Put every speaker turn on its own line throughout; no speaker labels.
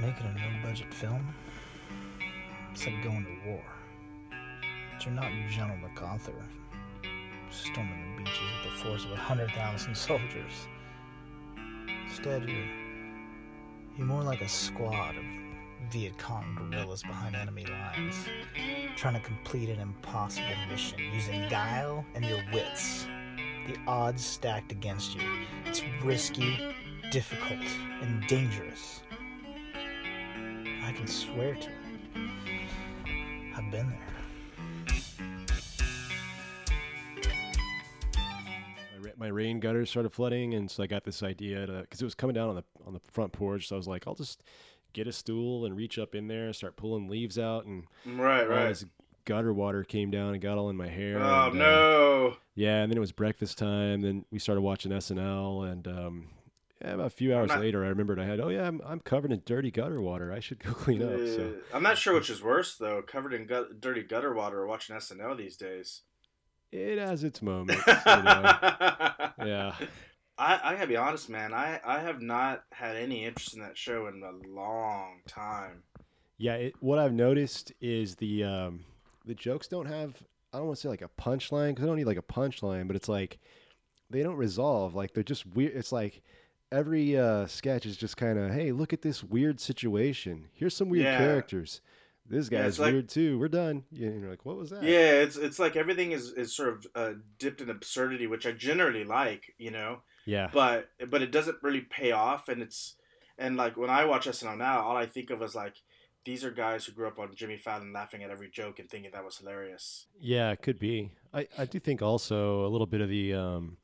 Making a no budget film? It's like going to war. But you're not General MacArthur, storming the beaches with the force of a hundred thousand soldiers. Instead, you're, you're more like a squad of Viet Cong guerrillas behind enemy lines, trying to complete an impossible mission using guile and your wits. The odds stacked against you. It's risky, difficult, and dangerous. I can swear to it. I've been there.
my, rain gutters started flooding, and so I got this idea to because it was coming down on the on the front porch. So I was like, I'll just get a stool and reach up in there, and start pulling leaves out, and
Right,
all
right.
this gutter water came down and got all in my hair.
Oh
and, uh,
no.
yeah, and then it was breakfast time. Then we started watching SNL, and um, yeah, about a few hours
not-
later, I remembered I had, oh yeah, I'm, I'm covered in dirty gutter water. I should go clean up. So
I'm not sure which is worse though, covered in gut- dirty gutter water or watching SNL these days.
it has its moments. you know. Yeah.
I, I gotta be honest, man. I, I have not had any interest in that show in a long time.
Yeah, it, what I've noticed is the um, the jokes don't have I don't want to say like a punchline because I don't need like a punchline, but it's like they don't resolve. Like they're just weird. It's like every uh, sketch is just kind of hey, look at this weird situation. Here's some weird
Yeah.
characters. This
Yeah,
guy's
like-
weird too. We're done. Yeah, you're like, what was that?
Yeah, it's it's like everything is, is sort of uh, dipped in absurdity, which I generally like, you know.
yeah,
But but it doesn't really pay off, and it's and like when I watch SNL now, all I think of is like these are guys who grew up on Jimmy Fallon laughing at every joke and thinking that was hilarious.
Yeah, it could be. I, I do think also a little bit of the um,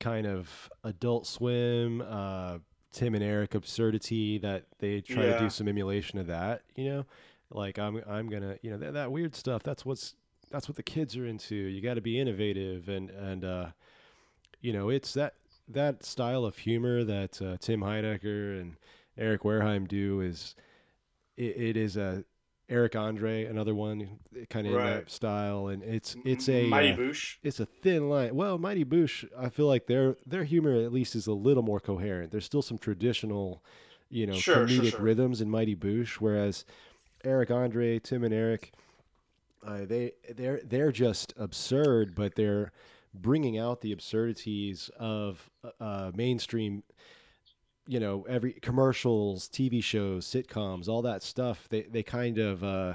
kind of Adult Swim, uh, Tim and Eric absurdity that they try to do some emulation of that. You know, like I'm I'm gonna you know that, that weird stuff. That's what's that's what the kids are into. You got to be innovative and and uh, you know it's that that style of humor that uh, Tim Heidecker and Eric Wareheim do is it, it is a Eric Andre, another one, kind of in that style, and it's it's a
Mighty
uh,
Boosh.
it's a thin line. Well, Mighty Boosh, I feel like their their humor at least is a little more coherent. There's still some traditional, you know,
Sure, sure,
comedic
sure.
rhythms in Mighty Boosh, whereas Eric Andre, Tim and Eric, uh, they they're they're just absurd, but they're bringing out the absurdities of uh, mainstream you know every commercials tv shows sitcoms all that stuff they they kind of uh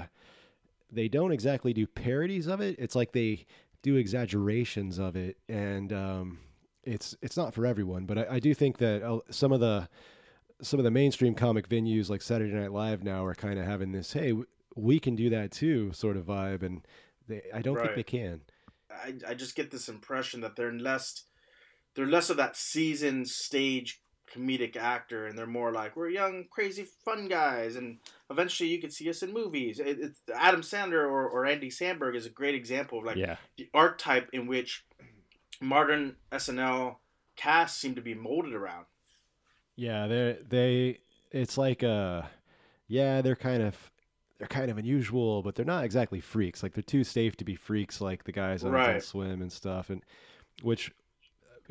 they don't exactly do parodies of it. It's like they do exaggerations of it. And um it's it's not for everyone but i, I do think that uh, some of the some of the mainstream comic venues like saturday night live now are kind of having this hey w- we can do that too sort of vibe and they i don't think they can.
I, I just get this impression that they're less they're less of that seasoned stage comedic actor and they're more like we're young crazy fun guys and eventually you could see us in movies it, it's adam sandler or, or andy samberg is a great example of like
yeah
the archetype in which modern snl casts seem to be molded around
Yeah, they they it's like uh yeah, they're kind of they're kind of unusual, but they're not exactly freaks. Like they're too safe to be freaks like the guys on
Right.
Adult Swim and stuff and which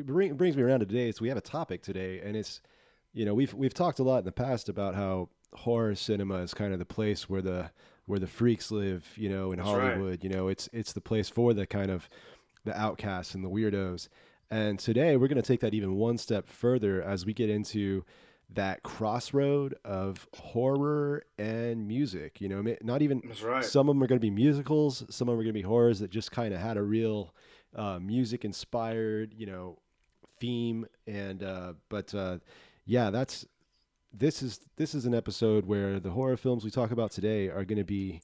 bring, brings me around to today. So we have a topic today and it's you know, we've we've talked a lot in the past about how horror cinema is kind of the place where the where the freaks live, you know, in
That's right.
Hollywood, you know, it's it's the place for the kind of the outcasts and the weirdos. And today we're going to take that even one step further as we get into that crossroad of horror and music. You know, not even
right
some of them are going to be musicals, some of them are going to be horrors that just kind of had a real uh, music inspired, you know, theme. And uh, but uh, yeah, that's this is this is an episode where the horror films we talk about today are going to be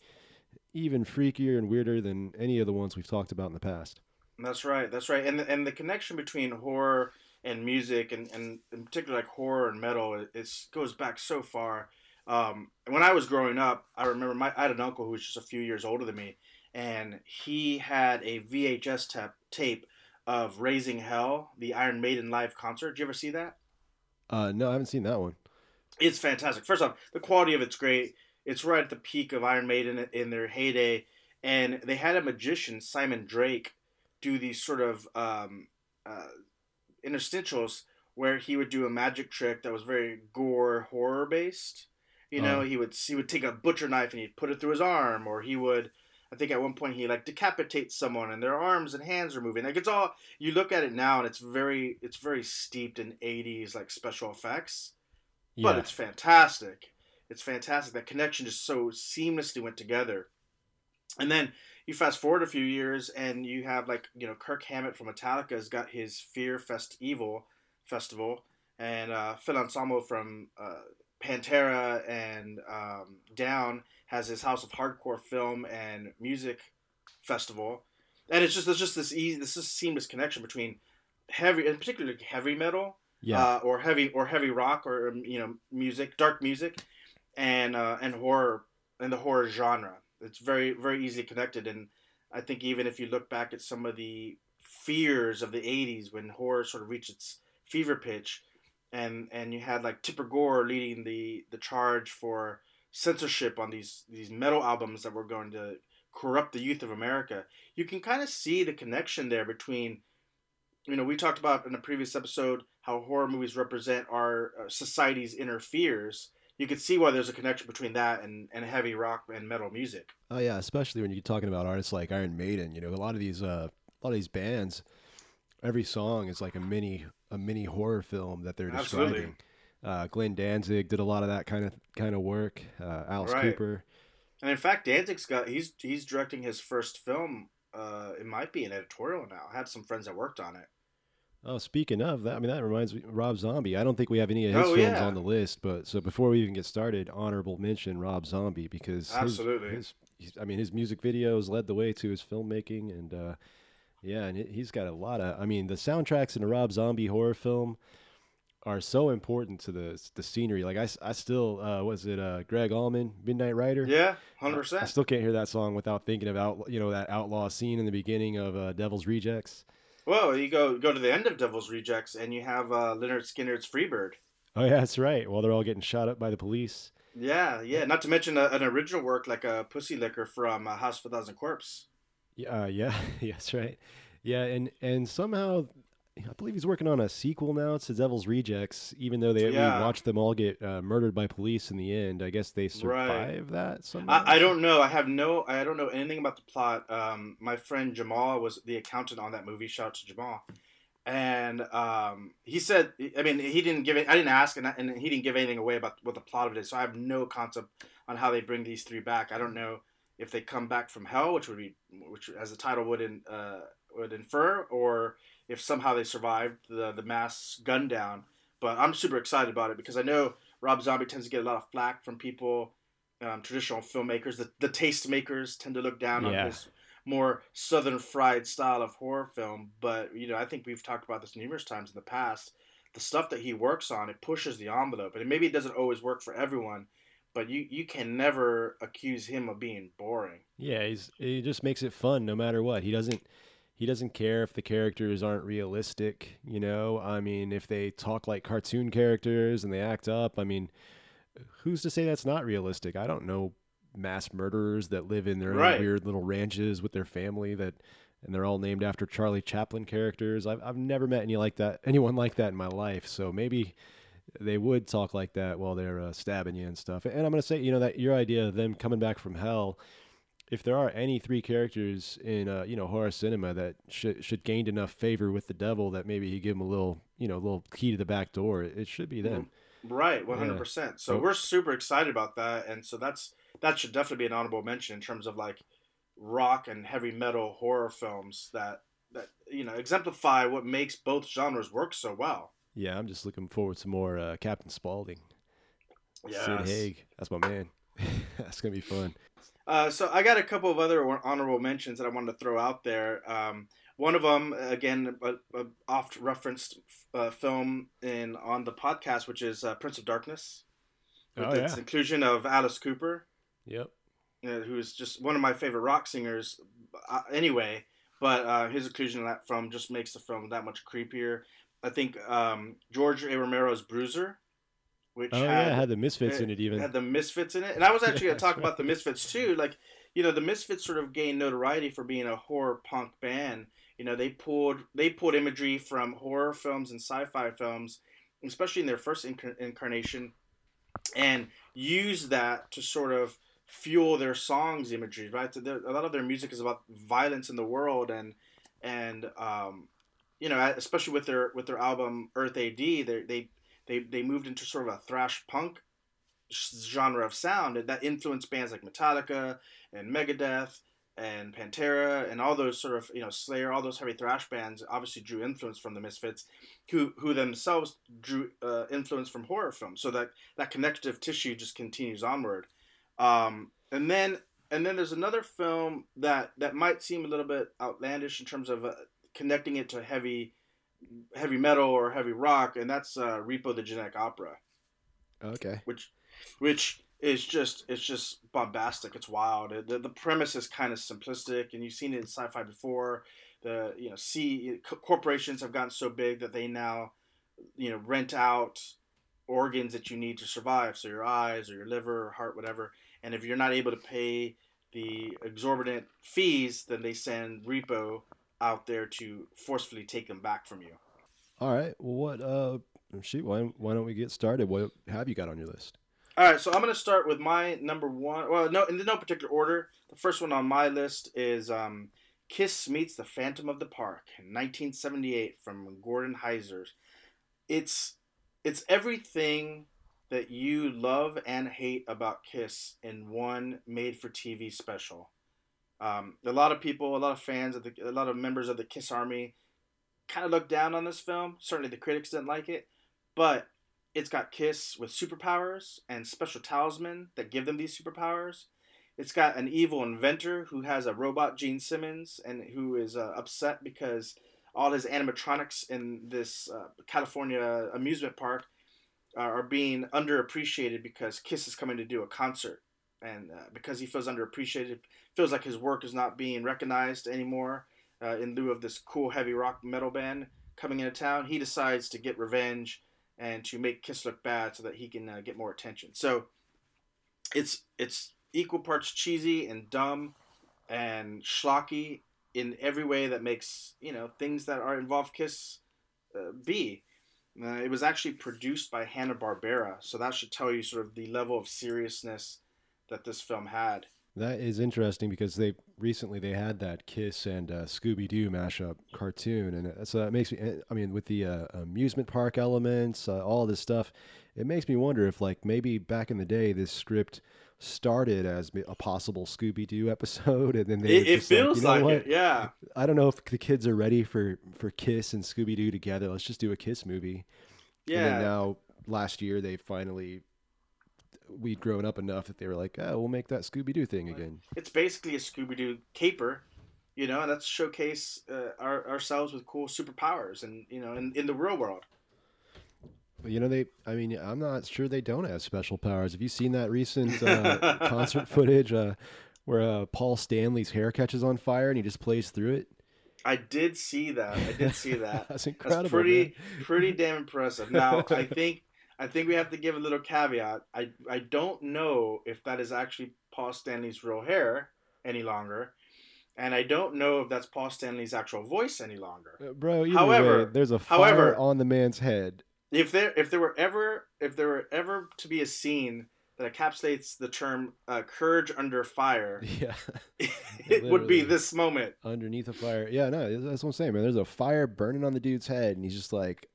even freakier and weirder than any of the ones we've talked about in the past.
That's right. That's right. And and the connection between horror and music, and, and in particular like horror and metal, it goes back so far. Um, when I was growing up, I remember my I had an uncle who was just a few years older than me, and he had a VHS tap, tape of Raising Hell, the Iron Maiden live concert. Did you ever see that?
Uh, no, I haven't seen that one.
It's fantastic. First off, the quality of it's great. It's right at the peak of Iron Maiden in their heyday, and they had a magician, Simon Drake, do these sort of um, uh, interstitials where he would do a magic trick that was very gore horror based, You know, he would he would take a butcher knife and he'd put it through his arm, or he would. I think at one point he like decapitates someone and their arms and hands are moving. Like it's all you look at it now and it's very it's very steeped in '80s like special effects, but it's fantastic. It's fantastic. That connection just so seamlessly went together. And then you fast forward a few years and you have like you know Kirk Hammett from Metallica has got his Fear FestEvil festival, and uh, Phil Anselmo from uh, Pantera and um, Down has his House of Hardcore Film and Music Festival, and it's just there's just this easy this is seamless connection between heavy and particularly heavy metal,
Yeah.
uh, or heavy or heavy rock or um, you know music, dark music, and uh, and horror and the horror genre. It's very very easily connected, and I think even if you look back at some of the fears of the '80s when horror sort of reached its fever pitch, and and you had like Tipper Gore leading the the charge for censorship on these these metal albums that were going to corrupt the youth of America. You can kind of see the connection there between you know, we talked about in a previous episode how horror movies represent our uh, society's inner fears. You could see why there's a connection between that and, and heavy rock and metal music.
Oh yeah, especially when you're talking about artists like Iron Maiden. You know, a lot of these uh, a lot of these bands, every song is like a mini a mini horror film that they're
Absolutely.
describing. Uh, Glenn Danzig did a lot of that kind of kind of work. Uh, Alice
Right.
Cooper.
And in fact, Danzig's got he's he's directing his first film. Uh, it might be an editorial now. I had some friends that worked on it.
Oh, speaking of that, I mean that reminds me, Rob Zombie. I don't think we have any of his
Oh,
films
yeah.
on the list, but so before we even get started, honorable mention Rob Zombie because
Absolutely.
his, his- I mean his music videos led the way to his filmmaking, and uh, yeah, and he- he's got a lot of. I mean the soundtracks in a Rob Zombie horror film are so important to the the scenery. Like I, I still uh, was it uh, Gregg Allman, Midnight Rider.
Yeah, hundred percent.
I still can't hear that song without thinking about you know that outlaw scene in the beginning of uh, Devil's Rejects.
Well, you go go to the end of Devil's Rejects, and you have uh, Lynyrd Skynyrd's Freebird.
Oh yeah, that's right. While they're all getting shot up by the police.
Yeah, yeah. Not to mention a, an original work like a Pussy Licker from uh, House of a Thousand Corpse.
Yeah, uh, yeah, yeah, that's right. Yeah, and and somehow I believe he's working on a sequel now to Devil's Rejects, even though they
Yeah.
watched them all get uh, murdered by police in the end. I guess they survive that somehow.
I, I don't know. I have no. I don't know anything about the plot. Um, my friend Jamal was the accountant on that movie. Shout out to Jamal. And um, he said, I mean, he didn't give it. I didn't ask, and, I- and he didn't give anything away about what the plot of it is. So I have no concept on how they bring these three back. I don't know if they come back from hell, which would be, which as the title would in, uh, would infer, or if somehow they survived the the mass gun down. But I'm super excited about it because I know Rob Zombie tends to get a lot of flack from people um, traditional filmmakers, the, the taste makers tend to look down
Yeah.
on his more southern fried style of horror film. But you know, I think we've talked about this numerous times in the past. The stuff that he works on, it pushes the envelope, and maybe it doesn't always work for everyone. But you, you can never accuse him of being boring.
Yeah, he's he just makes it fun no matter what. He doesn't he doesn't care if the characters aren't realistic, you know? I mean, if they talk like cartoon characters and they act up, I mean, who's to say that's not realistic? I don't know mass murderers that live in their
Right.
weird little ranches with their family that and they're all named after Charlie Chaplin characters. I've I've never met any like that anyone like that in my life. So maybe they would talk like that while they're uh, stabbing you and stuff. And I'm going to say, you know, that your idea of them coming back from hell, if there are any three characters in, uh, you know, horror cinema that should should gained enough favor with the devil that maybe he give them a little, you know, little key to the back door, it should be them.
Right, one hundred percent. So we're super excited about that, and so that's that should definitely be an honorable mention in terms of like rock and heavy metal horror films that that you know exemplify what makes both genres work so well.
Yeah, I'm just looking forward to more uh, Captain Spaulding, Sid
Yes.
Haig. That's my man. That's gonna be fun.
Uh, so I got a couple of other honorable mentions that I wanted to throw out there. Um, one of them, again, a, a oft referenced uh, film in on the podcast, which is uh, Prince of Darkness, with
Oh,
its
yeah.
inclusion of Alice Cooper.
Yep.
uh, who's just one of my favorite rock singers uh, anyway. But uh, his inclusion in that film just makes the film that much creepier. I think um, George A. Romero's Bruiser, which
Oh
had,
yeah, had the misfits in it even.
had the Misfits in it, and I was actually going to talk about the Misfits too. Like, you know, the Misfits sort of gained notoriety for being a horror punk band. You know, they pulled they pulled imagery from horror films and sci-fi films, especially in their first inc- incarnation and use that to sort of fuel their songs imagery. Right, a lot of their music is about violence in the world and and um, you know, especially with their with their album Earth AD, they they they they moved into sort of a thrash punk genre of sound and that influenced bands like Metallica and Megadeth and Pantera and all those sort of you know Slayer, all those heavy thrash bands obviously drew influence from the Misfits, who who themselves drew uh, influence from horror films. So that that connective tissue just continues onward. Um, and then and then there's another film that that might seem a little bit outlandish in terms of uh, connecting it to heavy heavy metal or heavy rock, and that's uh, Repo the Genetic Opera.
Okay.
Which which is just it's just bombastic. It's wild. The, the premise is kind of simplistic, and you've seen it in sci-fi before. The you know, see corporations have gotten so big that they now you know rent out organs that you need to survive, so your eyes or your liver or heart, whatever. And if you're not able to pay the exorbitant fees, then they send repo out there to forcefully take them back from you.
All right. Well, what? Uh, shoot. Why, why don't we get started? What have you got on your list?
All right. So I'm going to start with my number one. Well, no, in no particular order. The first one on my list is um, Kiss meets the Phantom of the Park in 1978 from Gordon Hessler. It's it's everything that you love and hate about Kiss in one made-for-TV special. Um, a lot of people, a lot of fans, of the, a lot of members of the Kiss Army, kind of looked down on this film. Certainly, the critics didn't like it, but it's got Kiss with superpowers and special talisman that give them these superpowers. It's got an evil inventor who has a robot, Gene Simmons, and who is uh, upset because all his animatronics in this uh, California amusement park are being underappreciated because Kiss is coming to do a concert, and uh, because he feels underappreciated, feels like his work is not being recognized anymore. Uh, in lieu of this cool heavy rock metal band coming into town, he decides to get revenge and to make Kiss look bad so that he can uh, get more attention. So it's it's equal parts cheesy and dumb and schlocky in every way that makes you know things that are involved Kiss uh, be. Uh, it was actually produced by Hanna Barbera, so that should tell you sort of the level of seriousness that this film had.
That is interesting because they recently they had that Kiss and uh, Scooby Doo mashup cartoon, and so that makes me. Eh, I mean, with the uh, amusement park elements, uh, all this stuff, it makes me wonder if, like, maybe back in the day, this script started as a possible Scooby Doo episode, and then they
it, it feels like, you know like it. Yeah,
I don't know if the kids are ready for for Kiss and Scooby Doo together. Let's just do a Kiss movie. Yeah. And now last year they finally we'd grown up enough that they were like, oh, we'll make that Scooby Doo thing again.
It's basically a Scooby Doo caper, you know, and let's showcase uh, our, ourselves with cool superpowers and you know in, in the real world.
You know, they. I mean, I'm not sure they don't have special powers. Have you seen that recent uh, concert footage uh, where uh, Paul Stanley's hair catches on fire and he just plays through it?
I did see that. I did see that.
That's incredible.
That's pretty, man. pretty damn impressive. Now, I think, I think we have to give a little caveat. I, I don't know if that is actually Paul Stanley's real hair any longer, and I don't know if that's Paul Stanley's actual voice any longer.
Uh, bro, however, way, there's a fire however, on the man's head
if there if there were ever if there were ever to be a scene that encapsulates the term uh, courage under fire,
yeah,
it would be this moment
underneath a fire. Yeah, no, that's what I'm saying, man. There's a fire burning on the dude's head, and he's just like,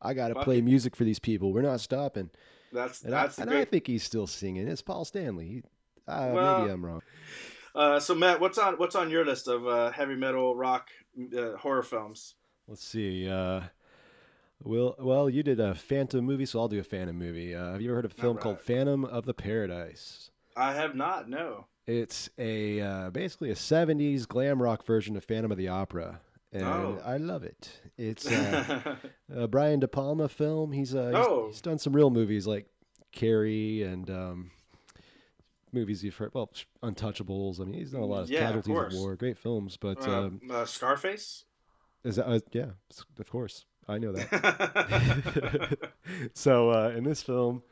"I got to play music for these people. We're not stopping."
That's
and,
that's
I, and I think he's still singing. It's Paul Stanley. He, uh, well, maybe I'm wrong.
Uh, so Matt, what's on what's on your list of uh, heavy metal rock uh, horror films?
Let's see. Uh, well, well, you did a Phantom movie, so I'll do a Phantom movie. Uh, have you ever heard of a film right. called Phantom of the Paradise?
I have not. No.
It's a uh, basically a '70s glam rock version of Phantom of the Opera, and oh. I love it. It's uh, a Brian De Palma film. He's, uh, he's, oh. he's done some real movies like Carrie and um, movies you've heard. Well, Untouchables. I mean, he's done a lot of yeah, casualties of, of, war. Great films, but
uh, um, uh, Scarface.
Is that uh, yeah? Of course. I know that. so uh, in this film,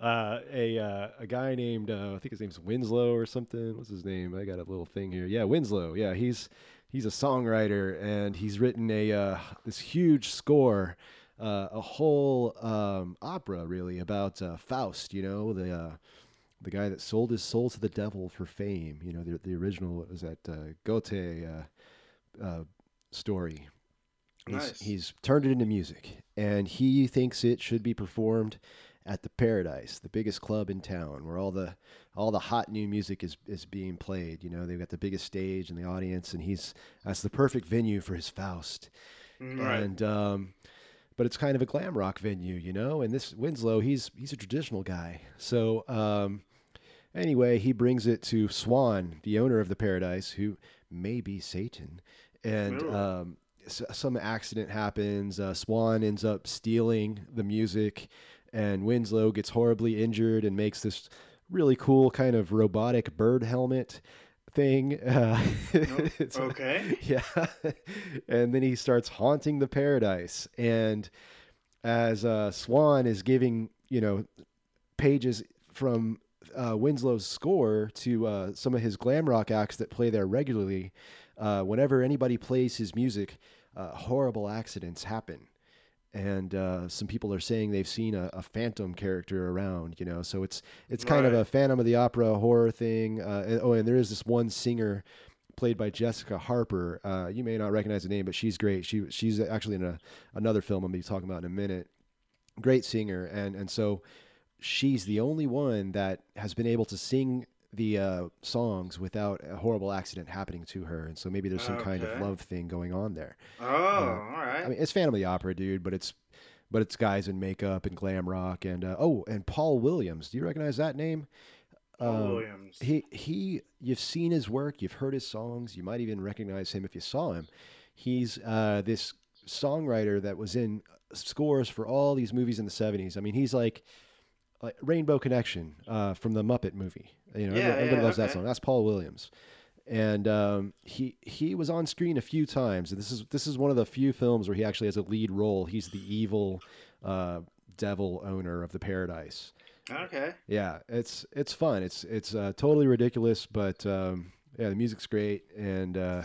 uh, a uh, a guy named uh, I think his name's Winslow or something. What's his name? I got a little thing here. Yeah, Winslow. Yeah, he's he's a songwriter and he's written a uh, this huge score uh, a whole um, opera really about uh, Faust. You know the uh, the guy that sold his soul to the devil for fame. You know the the original was that uh, Goethe uh, uh, story. He's,
Nice.
he's turned it into music, and he thinks it should be performed at the Paradise, the biggest club in town, where all the all the hot new music is is being played. You know, they've got the biggest stage and the audience, and he's that's the perfect venue for his Faust.
Right.
And um, but it's kind of a glam rock venue, you know. And this Winslow, he's he's a traditional guy. So um, anyway, he brings it to Swan, the owner of the Paradise, who may be Satan, and.
Ooh.
Um, some accident happens. Uh, Swan ends up stealing the music, and Winslow gets horribly injured and makes this really cool kind of robotic bird helmet thing. Uh, it's-
okay.
yeah. and then he starts haunting the paradise. And as uh, Swan is giving, you know, pages from uh, Winslow's score to uh, some of his glam rock acts that play there regularly, uh, whenever anybody plays his music, uh, horrible accidents happen. And uh, some people are saying they've seen a, a phantom character around, you know. So it's it's kind of a Phantom of the Opera horror thing. Uh, and, oh, and there is this one singer played by Jessica Harper. Uh, you may not recognize the name, but she's great. She she's actually in a, another film I'm gonna be talking about in a minute. Great singer, and and so she's the only one that has been able to sing the uh, songs without a horrible accident happening to her. And so maybe there's some kind of love thing going on there.
Oh, all right.
I mean, it's Phantom of the Opera, dude, but it's but it's guys in makeup and glam rock and uh, oh, and Paul Williams. Do you recognize that name?
Paul
Um,
Williams.
He he. You've seen his work. You've heard his songs. You might even recognize him if you saw him. He's uh, this songwriter that was in scores for all these movies in the '70s. I mean, he's like, like Rainbow Connection uh, from the Muppet movie. You know,
Yeah,
everybody, everybody
yeah,
loves that song. That's Paul Williams, and um, he he was on screen a few times. And this is this is one of the few films where he actually has a lead role. He's the evil uh, devil owner of the paradise.
okay.
Yeah, it's it's fun. It's it's uh, totally ridiculous, but um, yeah, the music's great, and uh,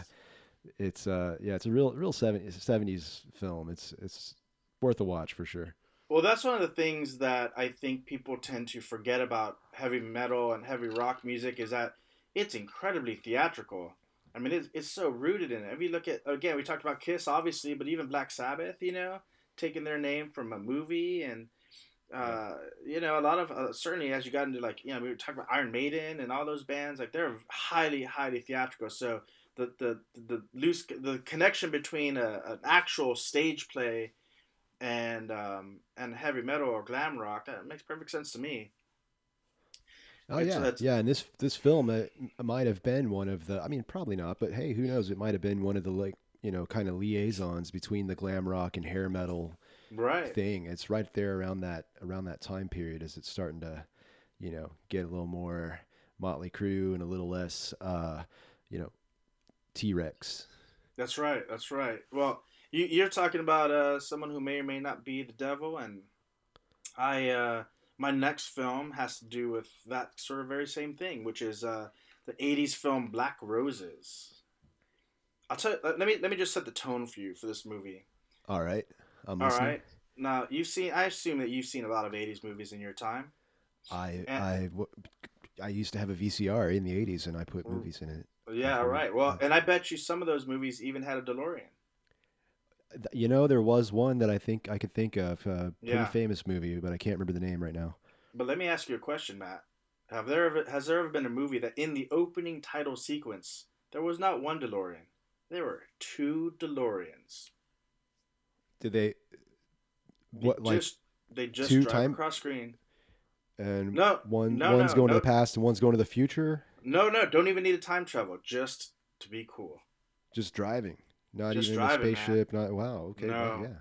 it's uh, yeah, it's a real real 70s, 70s film. It's it's worth a watch for sure.
Well, that's one of the things that I think people tend to forget about heavy metal and heavy rock music is that it's incredibly theatrical. I mean, it's, it's so rooted in it. If you look at, again, we talked about Kiss, obviously, but even Black Sabbath, you know, taking their name from a movie. And, uh, you know, a lot of, uh, certainly as you got into, like, you know, we were talking about Iron Maiden and all those bands, like, they're highly, highly theatrical. So the, the, the loose, the connection between a, an actual stage play and um, and heavy metal or glam rock that makes perfect sense to me.
Oh yeah, yeah, and this this film uh, might have been one of the. I mean, probably not, but hey, who knows? It might have been one of the like you know kind of liaisons between the glam rock and hair metal
Right.
thing. It's right there around that around that time period as it's starting to, you know, get a little more Motley Crue and a little less, uh, you know, T Rex.
That's right. That's right. Well, you, you're talking about uh, someone who may or may not be the devil, and I uh, my next film has to do with that sort of very same thing, which is uh, the '80s film Black Roses. I'll tell. You, Let me let me just set the tone for you for this movie.
All right, I'm
All right. Now you've seen. I assume that you've seen a lot of '80s movies in your time.
I
And-
I w- I used to have a VCR in the '80s, and I put movies in it.
Yeah. Right. Well, and I bet you some of those movies even had a DeLorean.
You know, there was one that I think I could think of, a pretty
Yeah.
famous movie, but I can't remember the name right now.
But let me ask you a question, Matt. Have there ever has there ever been a movie that in the opening title sequence there was not one DeLorean, there were two DeLoreans.
Did they?
They
What like
just, they just
two
drive
time-
across screen.
and
No,
one
no,
one's
no,
going
no.
to the past and one's going to the future?
No, no, don't even need a time travel. Just to be cool.
Just driving, not
Just
even
driving,
a
man.
spaceship. Not wow. Okay,
No.
yeah.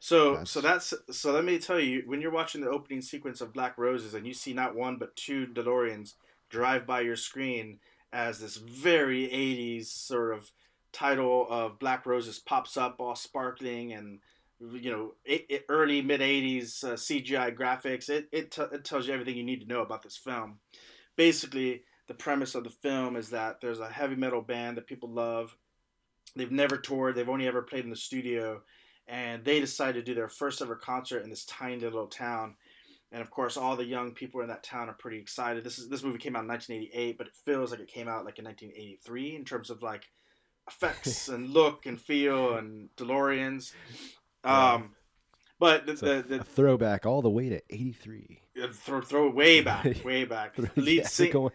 So so
That's-
that's so let me tell you when you're watching the opening sequence of Black Roses and you see not one but two DeLoreans drive by your screen as this very 80s sort of title of Black Roses pops up all sparkling and you know it, it- early mid 80s uh, CGI graphics it it, t- it tells you everything you need to know about this film. Basically the premise of the film is that there's a heavy metal band that people love. They've never toured, they've only ever played in the studio and they decided to do their first ever concert in this tiny little town. And of course, all the young people in that town are pretty excited. This is this movie came out in 1988, but it feels like it came out like in 1983 in terms of like effects and look and feel and DeLoreans. Um, but the, the, the,
a throwback all the way to '83.
Throw, throw way back, way back. Lead
Yeah,
sing-
going-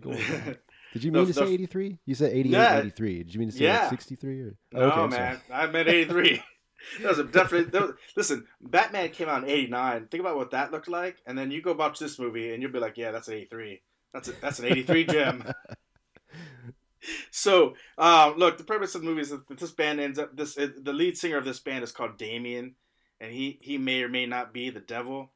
going back. Did you
The-
mean to
the-
say 83? You said 88,
Yeah.
83. Did you mean to say
Yeah.
like 63? Or?
No,
Okay,
man, I meant '83. That was a definitely. That was, listen, Batman came out in '89. Think about what that looked like, and then you go watch this movie, and you'll be like, "Yeah, that's an '83. That's a, that's an '83 gem." So, um, look, the purpose of the movie is that this band ends up. This uh, the lead singer of this band is called Damien, and he he may or may not be the devil,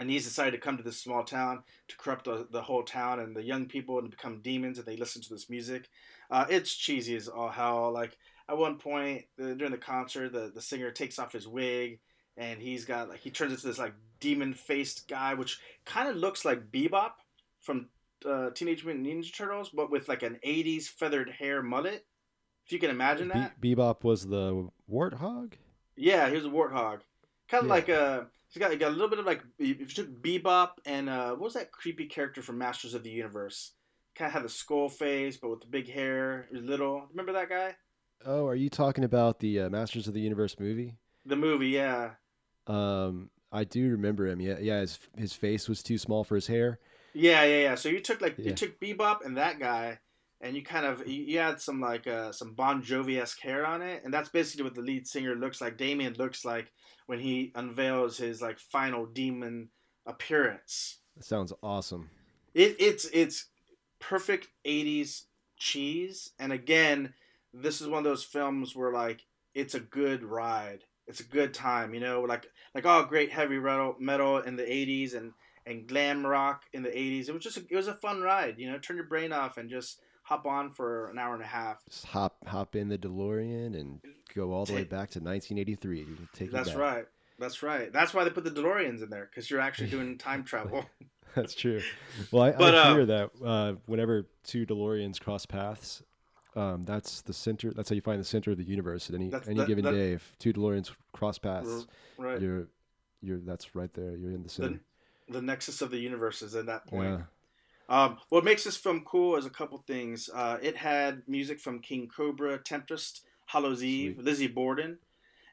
and he's decided to come to this small town to corrupt the, the whole town and the young people and become demons, and they listen to this music. Uh, it's cheesy as all hell. Like at one point uh, during the concert, the the singer takes off his wig, and he's got like he turns into this like demon faced guy, which kind of looks like Bebop from uh, Teenage Mutant Ninja Turtles, but with like an '80s feathered hair mullet. If you can imagine that.
Be- Bebop was the warthog?
Yeah, he was a warthog. Kind of
Yeah.
like a. He's got, got a little bit of like if you took Bebop and uh, what was that creepy character from Masters of the Universe? Kind of had the skull face, but with the big hair. Little. Remember that guy?
Oh, are you talking about the uh, Masters of the Universe movie?
The movie, yeah.
Um, I do remember him. Yeah, yeah. His his face was too small for his hair.
Yeah, yeah, yeah. So you took like
Yeah.
you took Bebop and that guy, and you kind of you, had some like uh, some Bon Jovi esque hair on it, and that's basically what the lead singer looks like. Damien looks like when he unveils his like final demon appearance.
That sounds awesome.
It, it's it's perfect '80s cheese, and again, this is one of those films where like it's a good ride. It's a good time, you know, like like all great heavy metal metal in the '80s and and glam rock in the '80s. It was just a, it was a fun ride, you know. Turn your brain off and just hop on for an hour and a half.
Just hop hop in the DeLorean and go all the way back to 1983. Take
That's
back.
right. That's right. That's why they put the DeLoreans in there because you're actually doing time travel.
That's true. Well, I,
But,
I
uh,
hear that uh, whenever two DeLoreans cross paths, um, that's the center. That's how you find the center of the universe at any any
that-
given
that-
day. If two DeLoreans cross paths,
right.
you're you're that's right there. You're in the center.
The nexus of the universe is at that point.
Yeah.
Um, what makes this film cool is a couple things. Uh, it had music from King Cobra, Tempest, Hallows Eve,
Sweet.
Lizzie Borden,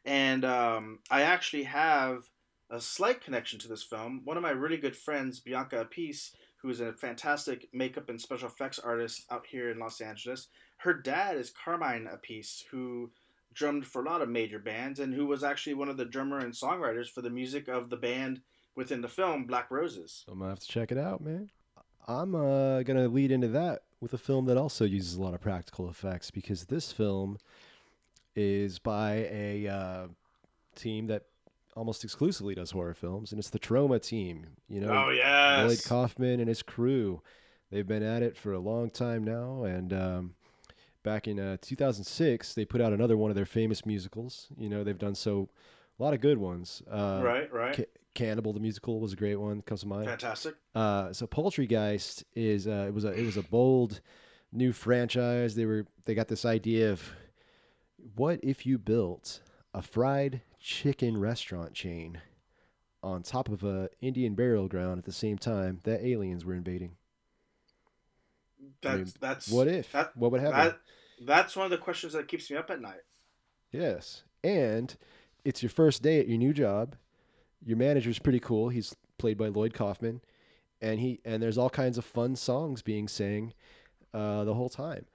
and um, I actually have a slight connection to this film. One of my really good friends, Bianca Appice, who is a fantastic makeup and special effects artist out here in Los Angeles, her dad is Carmine Appice, who drummed for a lot of major bands and who was actually one of the drummer and songwriters for the music of the band within the film Black Roses.
I'm gonna have to check it out, man. I'm uh, gonna lead into that with a film that also uses a lot of practical effects because this film is by a uh, team that almost exclusively does horror films, and it's the Troma team. You know,
oh yes,
Lloyd Kaufman and his crew. They've been at it for a long time now, and um, back in uh, 2006, they put out another one of their famous musicals. You know, they've done so a lot of good ones. Uh,
right, right,
Ca- Cannibal the musical was a great one. Comes to mind.
fantastic.
Uh, so Poultrygeist is uh, it was a it was a bold new franchise. They were they got this idea of what if you built a fried chicken restaurant chain on top of a Indian burial ground at the same time that aliens were invading.
That's
mean,
that's
What if?
that,
what would happen?
that that's one of the questions that keeps me up at night.
Yes. And it's your first day at your new job. Your manager's pretty cool. He's played by Lloyd Kaufman. And he and there's all kinds of fun songs being sang uh, the whole time.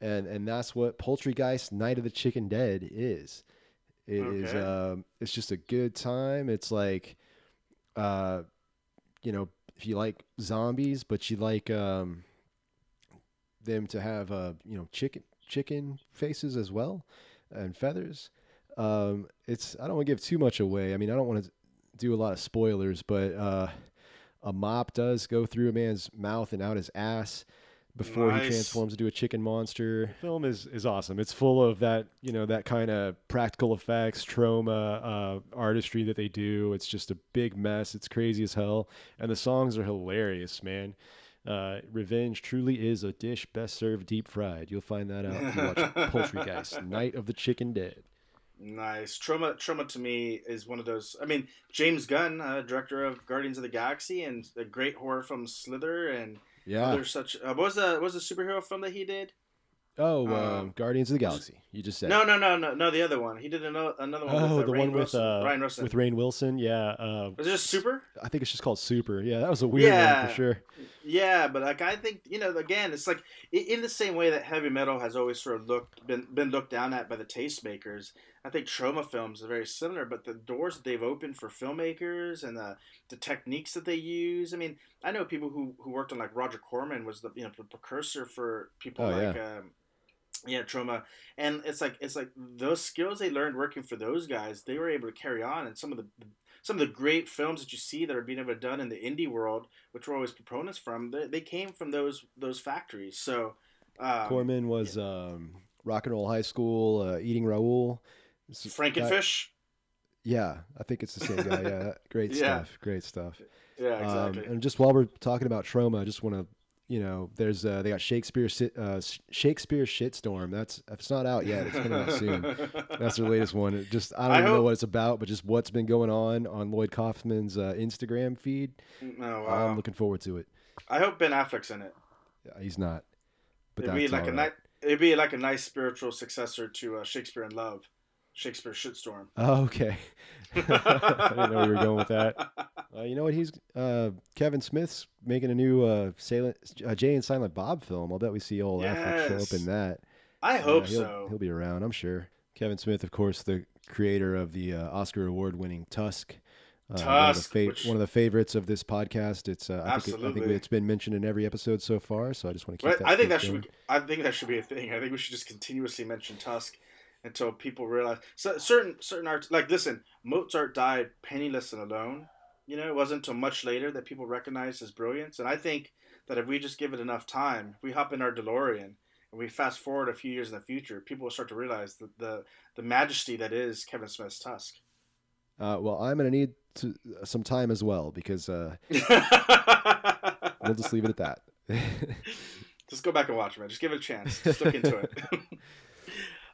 And and that's what Poultrygeist Night of the Chicken Dead is. It is
Okay.
um it's just a good time. It's like uh you know, if you like zombies, but you like um them to have uh you know chicken chicken faces as well and feathers. Um, it's I don't want to give too much away. I mean, I don't want to do a lot of spoilers, but uh, a mop does go through a man's mouth and out his ass before he transforms into a chicken monster. film is is awesome. It's full of that you know that kind of practical effects, Troma, uh, artistry that they do. It's just a big mess. It's crazy as hell, and the songs are hilarious, man. Uh, revenge truly is a dish best served deep fried. You'll find that out if you watch Poultrygeist, Night of the Chicken Dead.
Nice. Troma Troma to me is one of those. I mean, James Gunn, uh, director of Guardians of the Galaxy and a great horror film Slither and
Yeah.
other such. Uh, what was the what was the superhero film that he did?
Oh,
Um,
um, Guardians of the Galaxy. You just said.
No, no, no, no, no. The other one. He did another another one.
Oh,
with, uh,
the
Rainn
one with
Wilson.
uh,
Ryan Wilson.
with Rainn Wilson. Yeah. Uh,
was it just Super?
I think it's just called Super. Yeah, that was a weird one
Yeah.
for sure.
Yeah, but like I think you know, again, it's like in the same way that heavy metal has always sort of looked been been looked down at by the tastemakers. I think Troma films are very similar, but the doors that they've opened for filmmakers and the the techniques that they use. I mean, I know people who who worked on like Roger Corman was the you know the precursor for people
Oh,
like. Um, yeah, Troma, and it's like it's like those skills they learned working for those guys, they were able to carry on, and some of the some of the great films that you see that are being ever done in the indie world, which we're always proponents from, they, they came from those those factories. So, um,
Corman was um, Rock and Roll High School, uh, Eating Raoul.
Frankenfish.
yeah, I think it's the same guy. Yeah, great
Yeah.
stuff. Great stuff.
yeah, exactly.
Um, and just while we're talking about Troma, I just want to, you know, there's uh, they got Shakespeare uh, Shakespeare Shitstorm. That's if it's not out yet. It's coming out soon. That's their latest one. It just I don't
I
even know what it's about, but just what's been going on on Lloyd Kaufman's uh, Instagram feed.
no, wow.
I'm looking forward to it.
I hope Ben Affleck's in it.
Yeah, he's not, but
it'd
that's
be like a
right.
nice. It'd be like a nice spiritual successor to uh, Shakespeare in Love, Shakespeare Shitstorm.
Oh, okay. I didn't know we were going with that. Uh, you know what? He's uh, Kevin Smith's making a new uh, Silent, uh, Jay and Silent Bob film. I'll bet we see old Affleck show up in that.
I hope
he'll,
so.
He'll be around, I'm sure. Kevin Smith, of course, the creator of the uh, Oscar award-winning Tusk. Uh,
Tusk,
one, of the
which-
one of the favorites of this podcast. It's uh, I think it, I think it's been mentioned in every episode so far. So I just want to keep
But
that.
I think that should. Be, I think that should be a thing. I think we should just continuously mention Tusk until people realize. So certain certain arts, like listen, Mozart died penniless and alone. You know, it wasn't until much later that people recognized his brilliance. And I think that if we just give it enough time, if we hop in our DeLorean and we fast forward a few years in the future, people will start to realize the the, the majesty that is Kevin Smith's Tusk.
Uh, well, I'm going to need to, some time as well because uh, we'll just leave it at that.
just go back and watch it, man. Just give it a chance. Just look into it.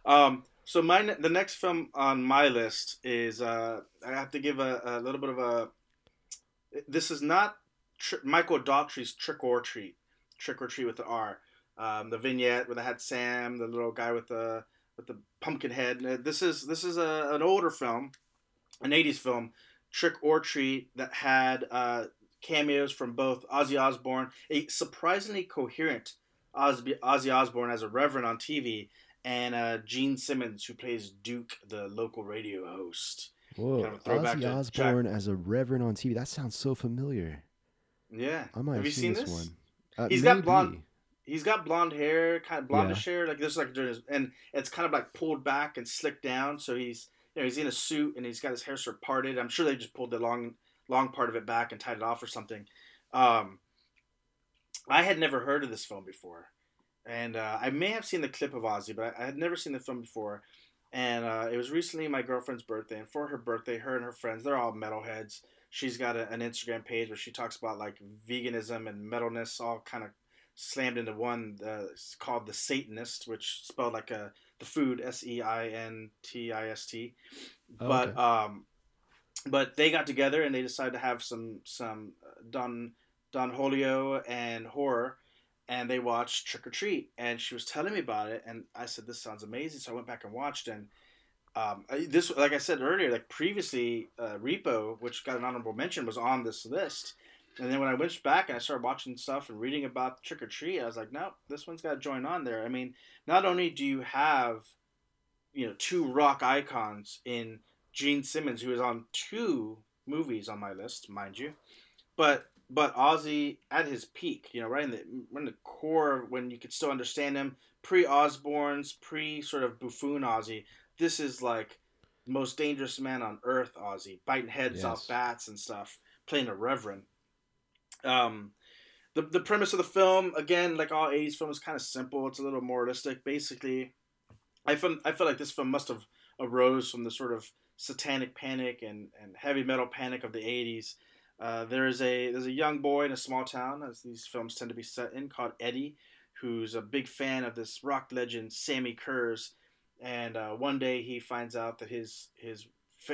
um, so my the next film on my list is uh, I have to give a, a little bit of a. This is not Michael Dougherty's Trick or Treat, Trick or Treat with the R. Um, the vignette where they had Sam, the little guy with the with the pumpkin head. Uh, This is this is a, an older film, an '80s film, Trick or Treat that had uh, cameos from both Ozzy Osbourne, a surprisingly coherent Ozzy, Ozzy Osbourne as a reverend on TV, and uh, Gene Simmons, who plays Duke, the local radio host.
Whoa,
Kind of a throwback
Ozzy Osbourne as a reverend on TV. That sounds so familiar.
Yeah.
I might have,
have you
seen,
seen
this, one. Uh,
He's got blonde- He's got blonde hair, kind of blondish hair, like this, like during his, and it's kind of like pulled back and slicked down. So he's, you know, he's in a suit and he's got his hair sort of parted. I'm sure they just pulled the long, long part of it back and tied it off or something. Um, I had never heard of this film before, and uh, I may have seen the clip of Ozzy, but I, I had never seen the film before. And uh, it was recently my girlfriend's birthday, and for her birthday, her and her friends, they're all metalheads. She's got a, an Instagram page where she talks about like veganism and metalness, all kind of slammed into one. Uh, it's called the Satanist, which spelled like a the food S E I N T I S T.
Oh,
But
okay.
um, but they got together and they decided to have some some uh, Don Don Holio and horror, and they watched Trick or Treat, and she was telling me about it, and I said this sounds amazing, so I went back and watched, and um, this like I said earlier, like previously, uh, Repo, which got an honorable mention, was on this list. And then when I went back and I started watching stuff and reading about Trick or Treat, I was like, no, this one's got to join on there. I mean, not only do you have, you know, two rock icons in Gene Simmons, who is on two movies on my list, mind you, but but Ozzy at his peak, you know, right in the in the core when you could still understand him, pre Osbourne's, pre sort of buffoon Ozzy. This is like most dangerous man on earth, Ozzy, biting heads
Yes.
off bats and stuff, playing a reverend. Um, the the premise of the film, again, like all '80s films, is kind of simple. It's a little moralistic. Basically, I feel I feel like this film must have arose from the sort of satanic panic and, and heavy metal panic of the '80s. Uh, there is a there's a young boy in a small town, as these films tend to be set in, called Eddie, who's a big fan of this rock legend Sammi Currs, and uh, one day he finds out that his his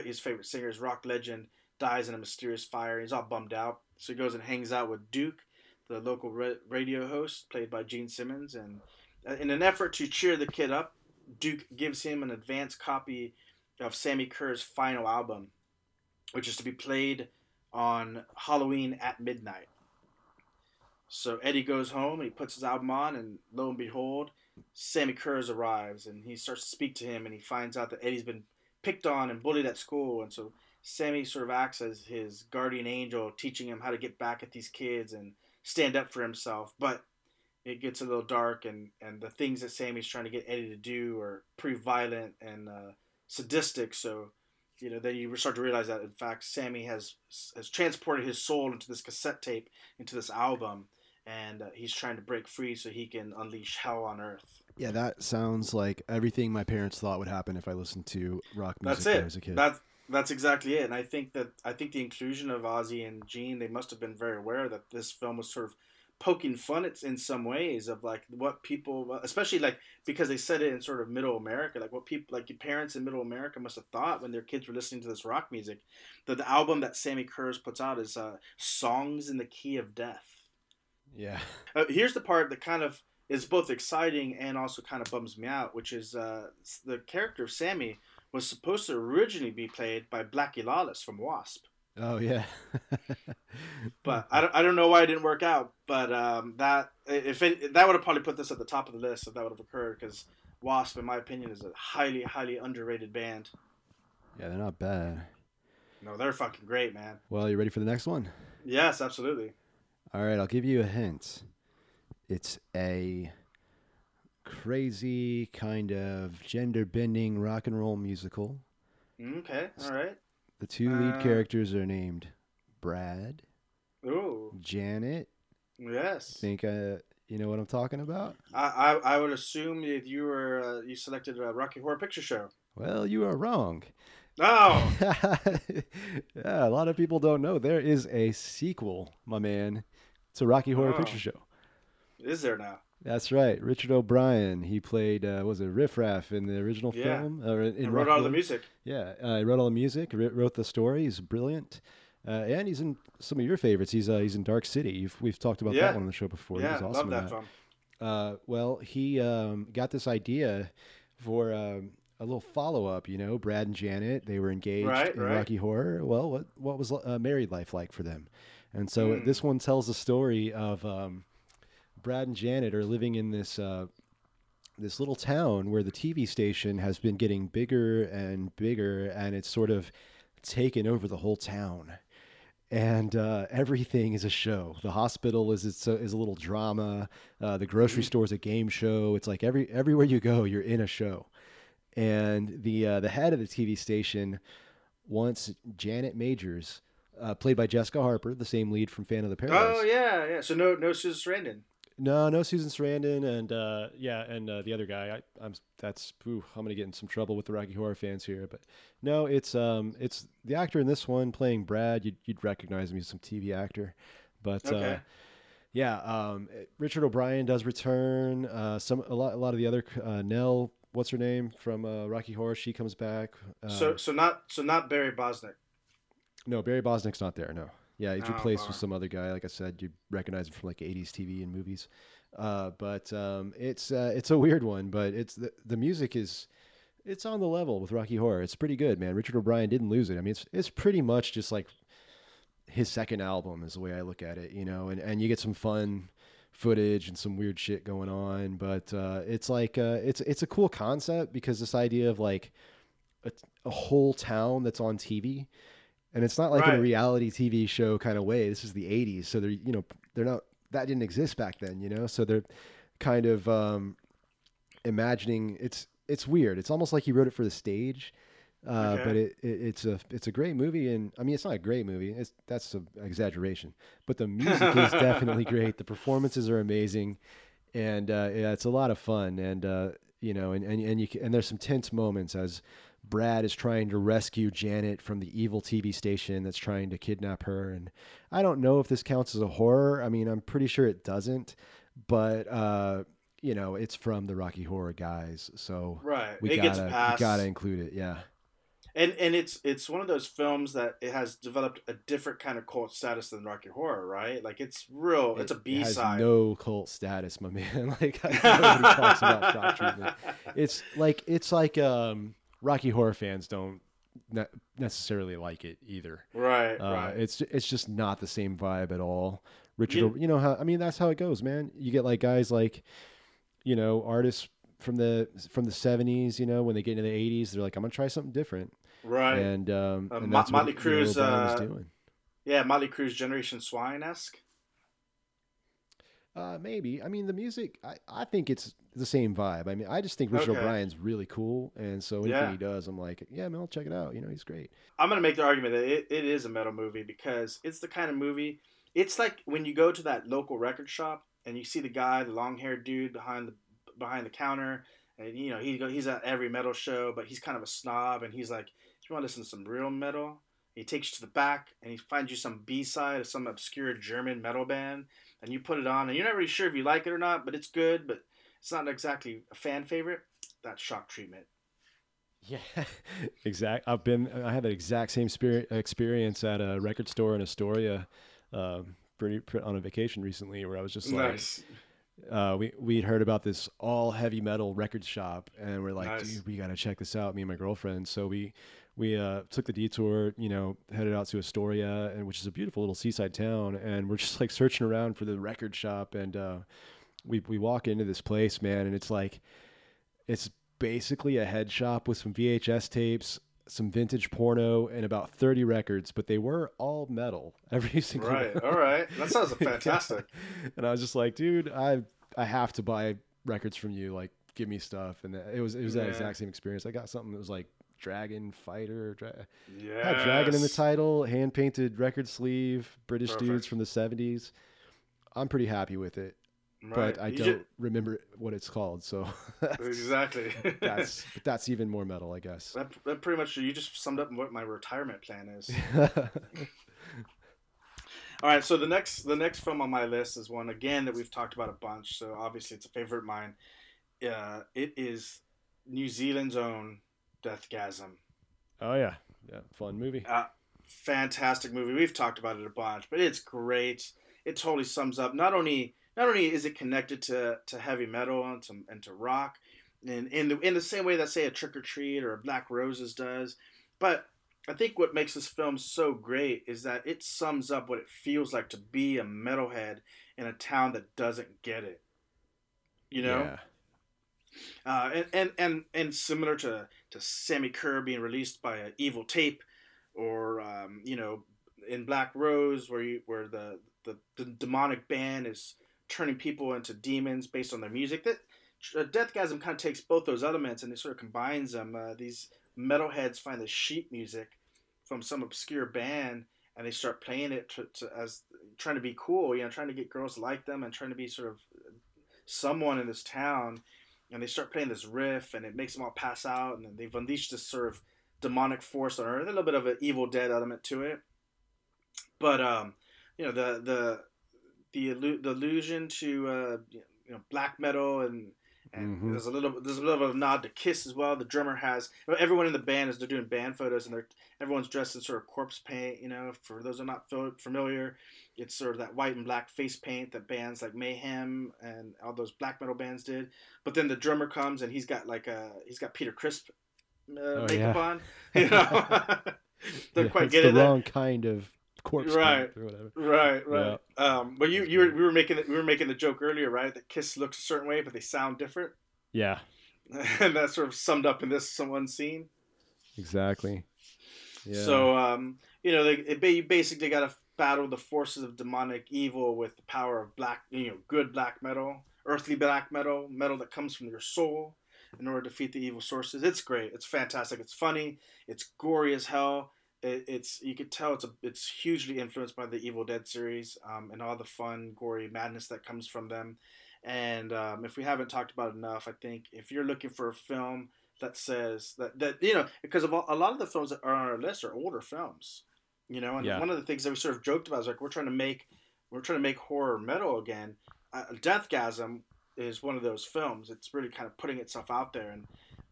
his favorite singer, his rock legend, dies in a mysterious fire. He's all bummed out, so he goes and hangs out with Duke, the local radio host, played by Gene Simmons, and uh, in an effort to cheer the kid up, Duke gives him an advance copy of Sammi Curr's final album, which is to be played on Halloween at midnight. So Eddie goes home he puts his album on, and lo and behold, Sammi Curr's arrives and he starts to speak to him, and he finds out that Eddie's been picked on and bullied at school, and so Sammi sort of acts as his guardian angel, teaching him how to get back at these kids and stand up for himself. But it gets a little dark, and, and the things that Sammi's trying to get Eddie to do are pretty violent and uh, sadistic. So, you know, then you start to realize that in fact Sammi has has transported his soul into this cassette tape, into this album, and uh, he's trying to break free so he can unleash hell on earth.
Yeah, that sounds like everything my parents thought would happen if I listened to rock music
That's it.
was a kid.
That's that's exactly it. And I think that I think the inclusion of Ozzy and Gene, they must have been very aware that this film was sort of poking fun at in some ways of like what people especially like because they said it in sort of middle america like what people like your parents in middle america must have thought when their kids were listening to this rock music that the album that sammi currs puts out is uh, songs in the key of death.
Yeah.
Uh, here's the part that kind of is both exciting and also kind of bums me out which is uh, the character of sammi was supposed to originally be played by blackie lawless from wasp
Oh yeah.
but I don't, I don't know why it didn't work out. But um, that if it, that would have probably put this at the top of the list if that would have occurred because Wasp, in my opinion, is a highly highly underrated band.
Yeah, they're not bad.
No, they're fucking great, man.
Well, you ready for the next one?
Yes, absolutely.
All right, I'll give you a hint. It's a crazy kind of gender bending rock and roll musical.
Okay, all right.
The two lead
Uh,
characters are named Brad,
Ooh,
Janet.
yes.
Think uh, you know what I'm talking about?
I, I, I would assume that you were uh, you selected a Rocky Horror Picture Show.
Well, you are wrong.
Oh,
yeah, a lot of people don't know there is a sequel, my man, to Rocky Horror
Oh.
Picture Show.
is there now?
That's right, Richard O'Brien. He played uh, was it Riff Raff in the original
Yeah.
film? Or in,
And wrote all the music.
Yeah, uh, he wrote all the music, wrote the story. He's brilliant, uh, and he's in some of your favorites. He's uh, he's in Dark City. You've, we've talked about
Yeah.
that one on the show before.
yeah,
he was awesome
love that film.
Uh, well, he um, got this idea for um, a little follow up. You know, Brad and Janet they were engaged
Right,
in
right.
Rocky Horror. Well, what what was uh, married life like for them? And so
Hmm.
this one tells the story of um, Brad and Janet are living in this. Uh, this little town where the TV station has been getting bigger and bigger, and it's sort of taken over the whole town. And uh, everything is a show. The hospital is is a, is a little drama. Uh, the grocery store is a game show. It's like every everywhere you go, you're in a show. And the uh, the head of the TV station wants Janet Majors, uh, played by Jessica Harper, the same lead from Phantom of the Paradise.
Oh yeah, yeah. So no, no Susan Sarandon.
No, no Susan Sarandon, and uh, yeah, and uh, the other guy. I, I'm that's ooh, I'm gonna get in some trouble with the Rocky Horror fans here, but no, it's um, it's the actor in this one playing Brad. You'd, you'd recognize him as some TV actor, but uh,
Okay.
yeah, um, Richard O'Brien does return. Uh, some a lot a lot of the other uh, Nell, what's her name from uh, Rocky Horror? She comes back. Uh,
so so not so not Barry Bostwick.
no, Barry Bostwick's not there. No. Yeah, he's
Oh,
replaced with some other guy. Like I said, you recognize him from like '80s TV and movies. Uh, but um, it's uh, it's a weird one. But it's the the music is it's on the level with Rocky Horror. It's pretty good, man. Richard O'Brien didn't lose it. I mean, it's it's pretty much just like his second album is the way I look at it. You know, and and you get some fun footage and some weird shit going on. But uh, it's like uh, it's it's a cool concept because this idea of like a, a whole town that's on TV and it's not like in a reality TV show kind of way. This is the '80s, so they're you know they're not that didn't exist back then, you know. So they're kind of um, imagining it's it's weird. It's almost like he wrote it for the stage, uh,
Okay.
but it, it it's a it's a great movie, and I mean it's not a great movie. It's that's an exaggeration, but the music is definitely great. The performances are amazing, and uh, yeah, it's a lot of fun. And uh, you know, and and and you can, and there's some tense moments as Brad is trying to rescue Janet from the evil TV station that's trying to kidnap her. And I don't know if this counts as a horror. I mean, I'm pretty sure it doesn't, but uh, you know, it's from the Rocky Horror guys, so
right.
we
it
gotta
gets
we gotta include it. Yeah,
and and it's it's one of those films that it has developed a different kind of cult status than Rocky Horror, right? Like it's real. it's a
It-
B
it has
side.
no cult status, my man. like nobody talks about shock treatment. It's like it's like um, Rocky Horror fans don't ne- necessarily like it either.
right,
Uh,
right.
It's it's just not the same vibe at all. Richard,
You-
you, know how I mean that's how it goes, man. You get like guys like, you know, artists from the from the seventies. You know, when they get into the eighties, they're like, I'm gonna try something different,
right.
and um,
Uh,
and that's
Motley
what
Crue's, uh,
doing.
yeah, Motley Crue's Generation Swine esque.
Uh, maybe. I mean, the music. I, I think it's the same vibe. I mean, I just think Richard
Okay.
O'Brien's really cool, and so anything
Yeah.
he does, I'm like, yeah, man, I'll check it out. You know, he's great.
I'm gonna make the argument that it, it is a metal movie because it's the kind of movie. It's like when you go to that local record shop and you see the guy, the long haired dude behind the behind the counter, and you know he he's at every metal show, but he's kind of a snob, and he's like, "Do you want to listen to some real metal?" He takes you to the back and he finds you some B side of some obscure German metal band, and you put it on, and you're not really sure if you like it or not, but it's good, but it's not exactly a fan favorite. That's shock treatment.
Yeah, exact. I've been. I had the exact same spirit experience at a record store in Astoria, um, pretty, pretty on a vacation recently, where I was just like,
Nice.
uh, we we'd heard about this all heavy metal record shop, and we're like,
Nice.
dude, we gotta check this out. Me and my girlfriend. So we we uh, took the detour, you know, headed out to Astoria, and which is a beautiful little seaside town, and we're just like searching around for the record shop, and uh, we we walk into this place, man, and it's like it's basically a head shop with some VHS tapes. Some vintage porno and about thirty records, but they were all metal. Every single
Right.
one.
All right. That sounds fantastic.
and I was just like, dude, I I have to buy records from you. Like, give me stuff. And it was it was that
Yeah.
exact same experience. I got something that was like Dragon Fighter. Dra- had Dragon in the title, hand painted record sleeve, British dudes from the seventies. I'm pretty happy with it, but I
You
don't
ju-
remember what it's called. So that's,
exactly.
that's that's even more metal, I guess.
that, that pretty much you just summed up what my retirement plan is. All right, so the next the next film on my list is one again that we've talked about a bunch. So obviously it's a favorite of mine. Uh, it is New Zealand's own Deathgasm.
oh yeah, yeah, fun movie.
Uh, fantastic movie. We've talked about it a bunch, but it's great. It totally sums up not only not only is it connected to, to heavy metal and to, and to rock, and in the in the same way that say a Trick or Treat or a Black Roses does, but I think what makes this film so great is that it sums up what it feels like to be a metalhead in a town that doesn't get it. You know,
Yeah.
Uh, and, and and and similar to to Sammi Curr being released by an evil tape, or um, you know, in Black Rose where you where the, the the demonic band is turning people into demons based on their music. That uh, Deathgasm kind of takes both those elements and it sort of combines them. Uh, these metalheads find the sheet music from some obscure band and they start playing it to, to, as trying to be cool, you know, trying to get girls to like them and trying to be sort of someone in this town and they start playing this riff and it makes them all pass out and then they've unleashed this sort of demonic force on earth a little bit of an evil dead element to it. But um you know the the the, illu- the allusion to uh you know black metal and and
Mhm.
there's a little there's a little bit of a nod to Kiss as well. The drummer has everyone in the band is they're doing band photos and they're everyone's dressed in sort of corpse paint. You know, for those who are not familiar, it's sort of that white and black face paint that bands like Mayhem and all those black metal bands did. But then the drummer comes and he's got like a he's got Peter Criss uh,
Oh,
makeup
yeah.
on. You know, don't
Yeah,
quite
it's
get
the
it. there.
wrong kind of corpse
Right.
or whatever.
Right, right. Um, but you, you were, we were making the, we were making the joke earlier, right? That Kiss looks a certain way, but they sound different,
Yeah,
and that's sort of summed up in this one scene.
exactly. Yeah.
So, um, you know, they, you basically got to battle the forces of demonic evil with the power of black, you know, good black metal, earthly black metal, metal that comes from your soul, in order to defeat the evil sources. It's great. It's fantastic. It's funny. It's gory as hell. It, it's you could tell it's a it's hugely influenced by the Evil Dead series um, and all the fun, gory madness that comes from them. And um, if we haven't talked about it enough, I think if you're looking for a film that says that that you know because of all, a lot of the films that are on our list are older films, you know, and
Yeah.
one of the things that we sort of joked about is like we're trying to make we're trying to make horror metal again. Uh, Deathgasm is one of those films. It's really kind of putting itself out there and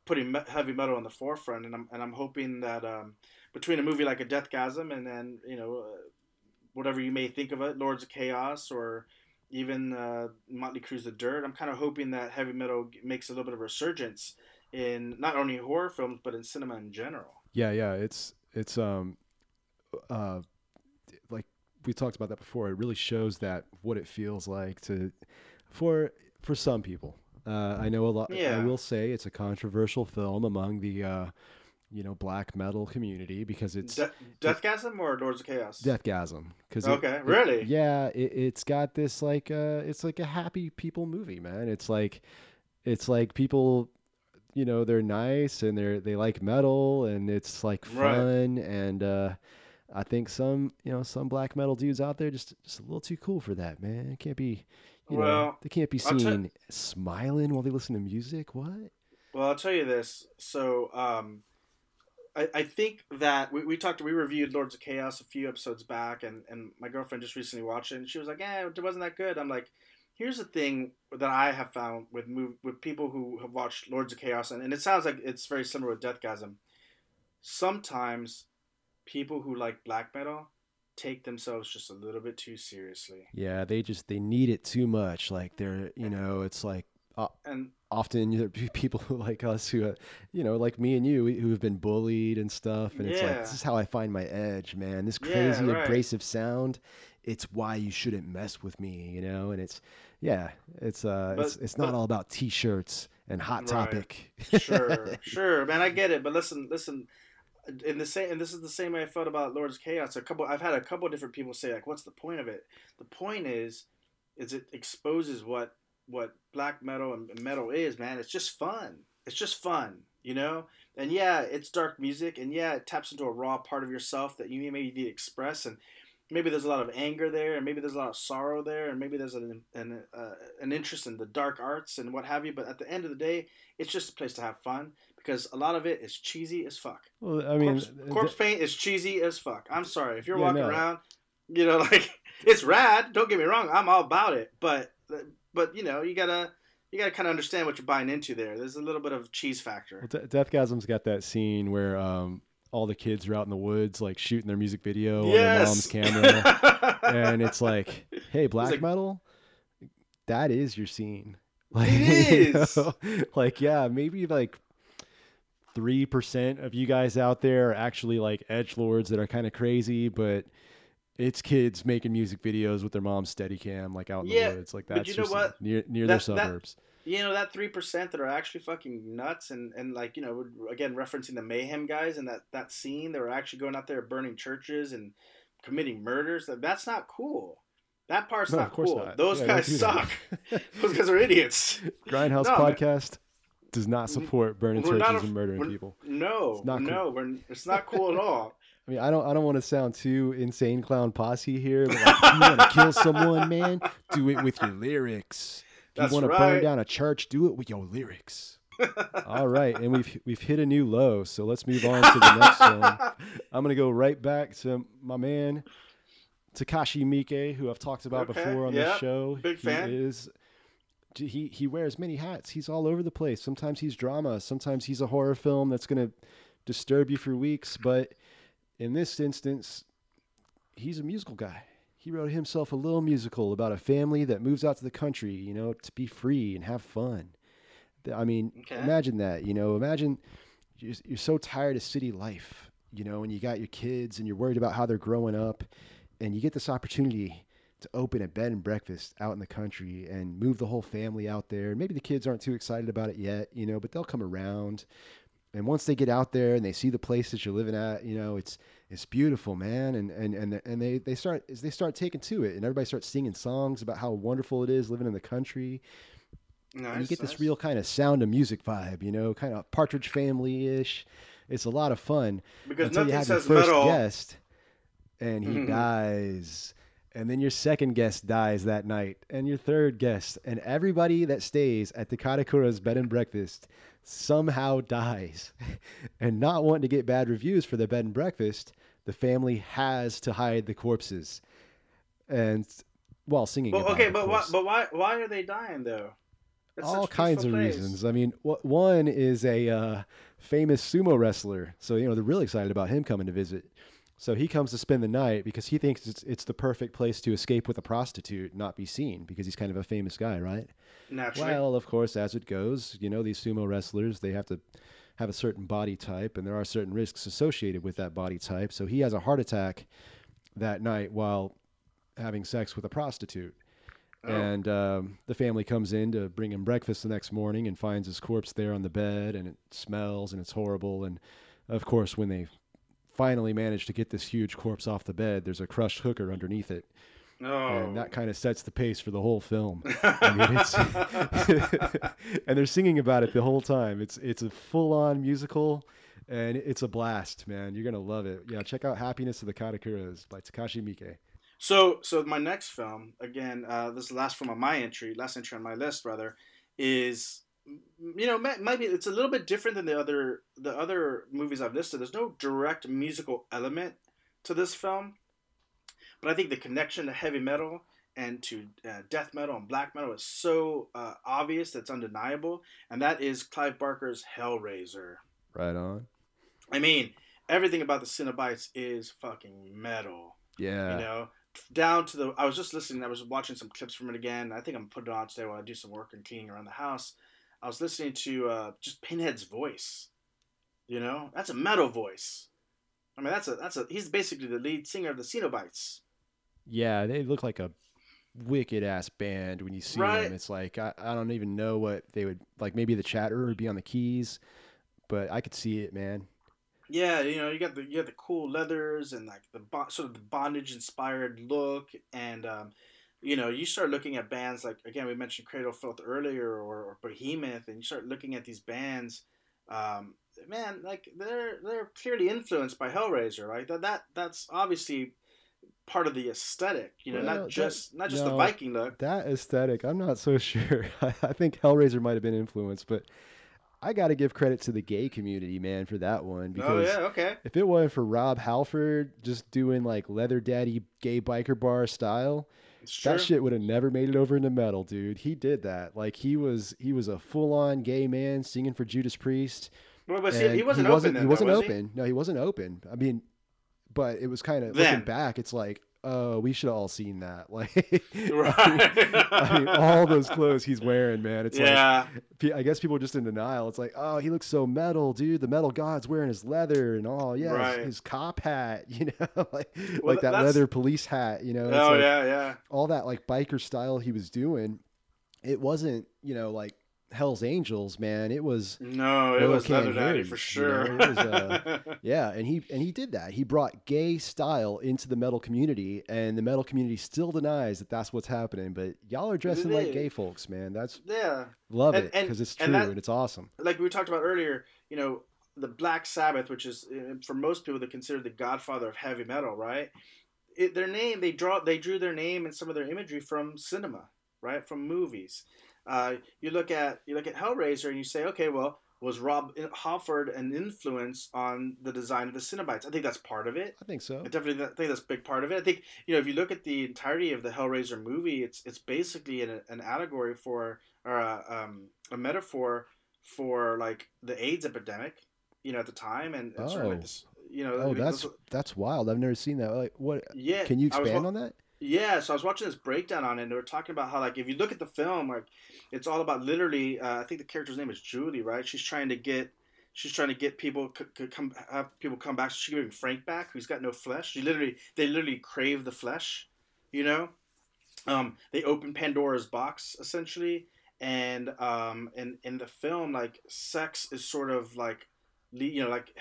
putting me- heavy metal on the forefront. And I'm and I'm hoping that um, between a movie like a Deathgasm and then you know uh, whatever you may think of it, Lords of Chaos or even uh, Motley Crue's The Dirt, I'm kind of hoping that heavy metal makes a little bit of a resurgence in not only horror films but in cinema in general.
Yeah, yeah, it's it's um uh like we talked about that before. It really shows that what it feels like to for for some people. Uh, I know a lot.
Yeah.
I will say it's a controversial film among the uh, you know black metal community because it's
De- Deathgasm or Lords of Chaos?
Deathgasm. Because
Okay, really?
yeah, it, it's got this like uh, it's like a happy people movie, man. It's like it's like people you know they're nice and they're they like metal and it's like
Right.
fun and uh I think some you know some black metal dudes out there just just a little too cool for that man. It can't be you know
Well,
they can't be seen smiling while they listen to music. What?
Well, I'll tell you this. So, um, I, I think that we, we talked, we reviewed Lords of Chaos a few episodes back, and, and my girlfriend just recently watched it, and she was like, "Yeah, it wasn't that good." I'm like, "Here's the thing that I have found with move with people who have watched Lords of Chaos, and, and it sounds like it's very similar with Deathgasm. Sometimes people who like black metal take themselves just a little bit too seriously,
Yeah, they just they need it too much. Like they're you know it's like
and
often there are people who like us who, uh, you know, like me and you, who have been bullied and stuff, and it's like this is how I find my edge, man. This
Yeah,
crazy
right.
abrasive sound, it's why you shouldn't mess with me, you know. And it's, yeah, it's uh,
But-
it's it's not
but-
all about t-shirts and hot
Right.
topic.
sure, sure, man. I get it, but listen, listen. In the same, and this is the same way I felt about Lords Chaos. A couple, I've had a couple different people say like, "What's the point of it?" The point is, is it exposes what what black metal and metal is, man. It's just fun. It's just fun, you know. And yeah, it's dark music, and yeah, it taps into a raw part of yourself that you maybe need to express, and maybe there's a lot of anger there, and maybe there's a lot of sorrow there, and maybe there's an an, uh, an interest in the dark arts and what have you. But at the end of the day, it's just a place to have fun because a lot of it is cheesy as fuck.
well, I mean,
corpse,
uh,
corpse paint is cheesy as fuck. I'm sorry if you're
Yeah,
walking
no.
around, you know, like it's rad. Don't get me wrong, I'm all about it. But but you know, you gotta you gotta kind of understand what you're buying into there. There's a little bit of cheese factor.
well, De- Deathgasm's got that scene where um, all the kids are out in the woods, like shooting their music video on their mom's camera. and it's like, hey, black
like-
metal, that is your scene. Like,
It
you know, like, yeah, maybe like three percent of you guys out there are actually like edge lords that are kind of crazy, but it's kids making music videos with their mom's steady cam, like out in
Yeah,
the woods. Like
but
that's
you know what?
near near
That-
their
that-
suburbs.
you know that three percent that are actually fucking nuts and and like you know again referencing the mayhem guys and that that scene they were actually going out there burning churches and committing murders that that's not cool that part's
No,
not cool
not.
those
Yeah,
guys suck those guys are idiots
Grindhouse
No, man.
podcast does not support burning
We're
churches
a-
and murdering people.
no
It's not
no we're, it's not cool at all
I mean, I don't, I don't want to sound too insane clown posse here, but like, you want to kill someone, man, do it with your lyrics. If
That's
you want to burn down a church, do it with your lyrics. All right, and we've we've hit a new low, so let's move on to the next film. I'm gonna go right back to my man Takashi Miike, who I've talked about
Okay,
before on
yeah,
this show.
big
he
fan.
Is he he wears many hats. He's all over the place. Sometimes he's drama. Sometimes he's a horror film that's gonna disturb you for weeks. But in this instance, he's a musical guy. He wrote himself a little musical about a family that moves out to the country, you know, to be free and have fun. I mean,
Okay.
imagine that, you know, imagine you're, you're so tired of city life, you know, and you got your kids and you're worried about how they're growing up, and you get this opportunity to open a bed and breakfast out in the country and move the whole family out there. Maybe the kids aren't too excited about it yet, you know, but they'll come around. And once they get out there and they see the place that you're living at, you know, it's it's beautiful, man. And and and and they they start as they start taking to it, and everybody starts singing songs about how wonderful it is living in the country.
nice,
and you get this real kind of sound of music vibe, you know, kind of Partridge Family ish. It's a lot of fun
because
until you have your first
metal
guest, and he
Mhm.
dies, and then your second guest dies that night, and your third guest, and everybody that stays at the Katakura's bed and breakfast somehow dies, and not wanting to get bad reviews for their bed and breakfast, the family has to hide the corpses, and while singing.
But
about
okay, but why, but why why are they dying though? It's
all kinds of
place.
reasons. I mean, wh- one is a uh, famous sumo wrestler, so you know they're really excited about him coming to visit. So he comes to spend the night because he thinks it's, it's the perfect place to escape with a prostitute, not be seen, because he's kind of a famous guy, right?
Naturally.
Well, of course, as it goes, you know, these sumo wrestlers, they have to have a certain body type, and there are certain risks associated with that body type. So he has a heart attack that night while having sex with a prostitute.
Oh.
And um, the family comes in to bring him breakfast the next morning and finds his corpse there on the bed, and it smells and it's horrible. And of course, when they finally manage to get this huge corpse off the bed, there's a crushed hooker underneath it
oh.
and that kind of sets the pace for the whole film. I mean, and they're singing about it the whole time. It's it's a full on musical, and it's a blast, man. You're gonna love it. Yeah, check out "Happiness of the Katakuras" by Takashi Miike.
So, so my next film, again, uh, this is the last film on my entry, last entry on my list rather, is you know might, might be it's a little bit different than the other the other movies I've listed. There's no direct musical element to this film, but I think the connection to heavy metal and to uh, death metal and black metal is so uh, obvious that's undeniable, and that is Clive Barker's Hellraiser.
Right on.
I mean, everything about the Cenobites is fucking metal.
Yeah.
You know, down to the. I was just listening. I was watching some clips from it again. I think I'm putting it on today while I do some work and cleaning around the house. I was listening to uh, just Pinhead's voice. You know, that's a metal voice. I mean, that's a that's a. He's basically the lead singer of the Cenobites.
Yeah, they look like a wicked ass band when you see
Right.
them. It's like I, I don't even know what they would like. Maybe the chatter would be on the keys, but I could see it, man.
Yeah, you know, you got the you got the cool leathers and like the sort of the bondage inspired look, and um, you know, you start looking at bands like again we mentioned Cradle of Filth earlier or, or Behemoth, and you start looking at these bands, um, man, like they're they're clearly influenced by Hellraiser, right? That that that's obviously part of the aesthetic, you know,
Well,
not
that-
just not just the. Viking look.
That aesthetic, I'm not so sure. I, I think Hellraiser might have been influenced, but I got to give credit to the gay community, man, for that one.
Oh
Because
yeah, okay.
if it wasn't for Rob Halford just doing like leather daddy gay biker bar style,
It's true.
that shit would have never made it over into metal, dude. He did that. Like he was he was a full on gay man singing for Judas Priest.
Well, but see, he wasn't open then.
he wasn't
was
open. No, he wasn't open. I mean, but it was kind of looking back. It's like, oh, we should have all seen that. Like,
Right.
I mean, all those clothes he's wearing, man. It's like
yeah,
pe- I guess people are just in denial. It's like, oh, he looks so metal, dude. The metal god's wearing his leather and all. yeah, his-
Right.
his, cop hat, you know, like
Well,
like that
that's-
leather police hat, you know. It's
oh
like
yeah, yeah.
all that like biker style he was doing. It wasn't, you know, like Hell's Angels, man. It was
No, it was Leather Daddy for
you know,
sure.
it was, uh, yeah, and he and he did that. He brought gay style into the metal community, and the metal community still denies that that's what's happening. But y'all are dressing like gay folks, man. That's
yeah,
love
And-
it because it's
and
true
that-
and it's awesome.
like we talked about earlier, you know, the Black Sabbath, which is uh, for most people they consider the godfather of heavy metal, right? It, their name they draw they drew their name and some of their imagery from cinema, right? From movies. Uh, you look at you look at Hellraiser and you say, okay, well, was Rob Halford an influence on the design of the Cenobites? I think that's part of it.
I think so.
I definitely th- think that's a big part of it. I think you know if you look at the entirety of the Hellraiser movie, it's it's basically an, an allegory for or a, um, a metaphor for like the AIDS epidemic, you know, at the time, and, and sort of like
Oh.
this, you know. I
Oh,
mean,
that's that's wild. I've never seen that. Like, what?
yeah.
Can you
I was
expand on that?
Yeah, so I was watching this breakdown on it, and they were talking about how, like, if you look at the film, like, it's all about literally. Uh, I think the character's name is Julie, right? She's trying to get, she's trying to get people c- c- come have people come back. So she Frank back, who's got no flesh. She literally, they literally crave the flesh, you know. Um, they open Pandora's box essentially, and um, in in the film, like, sex is sort of like. You know, like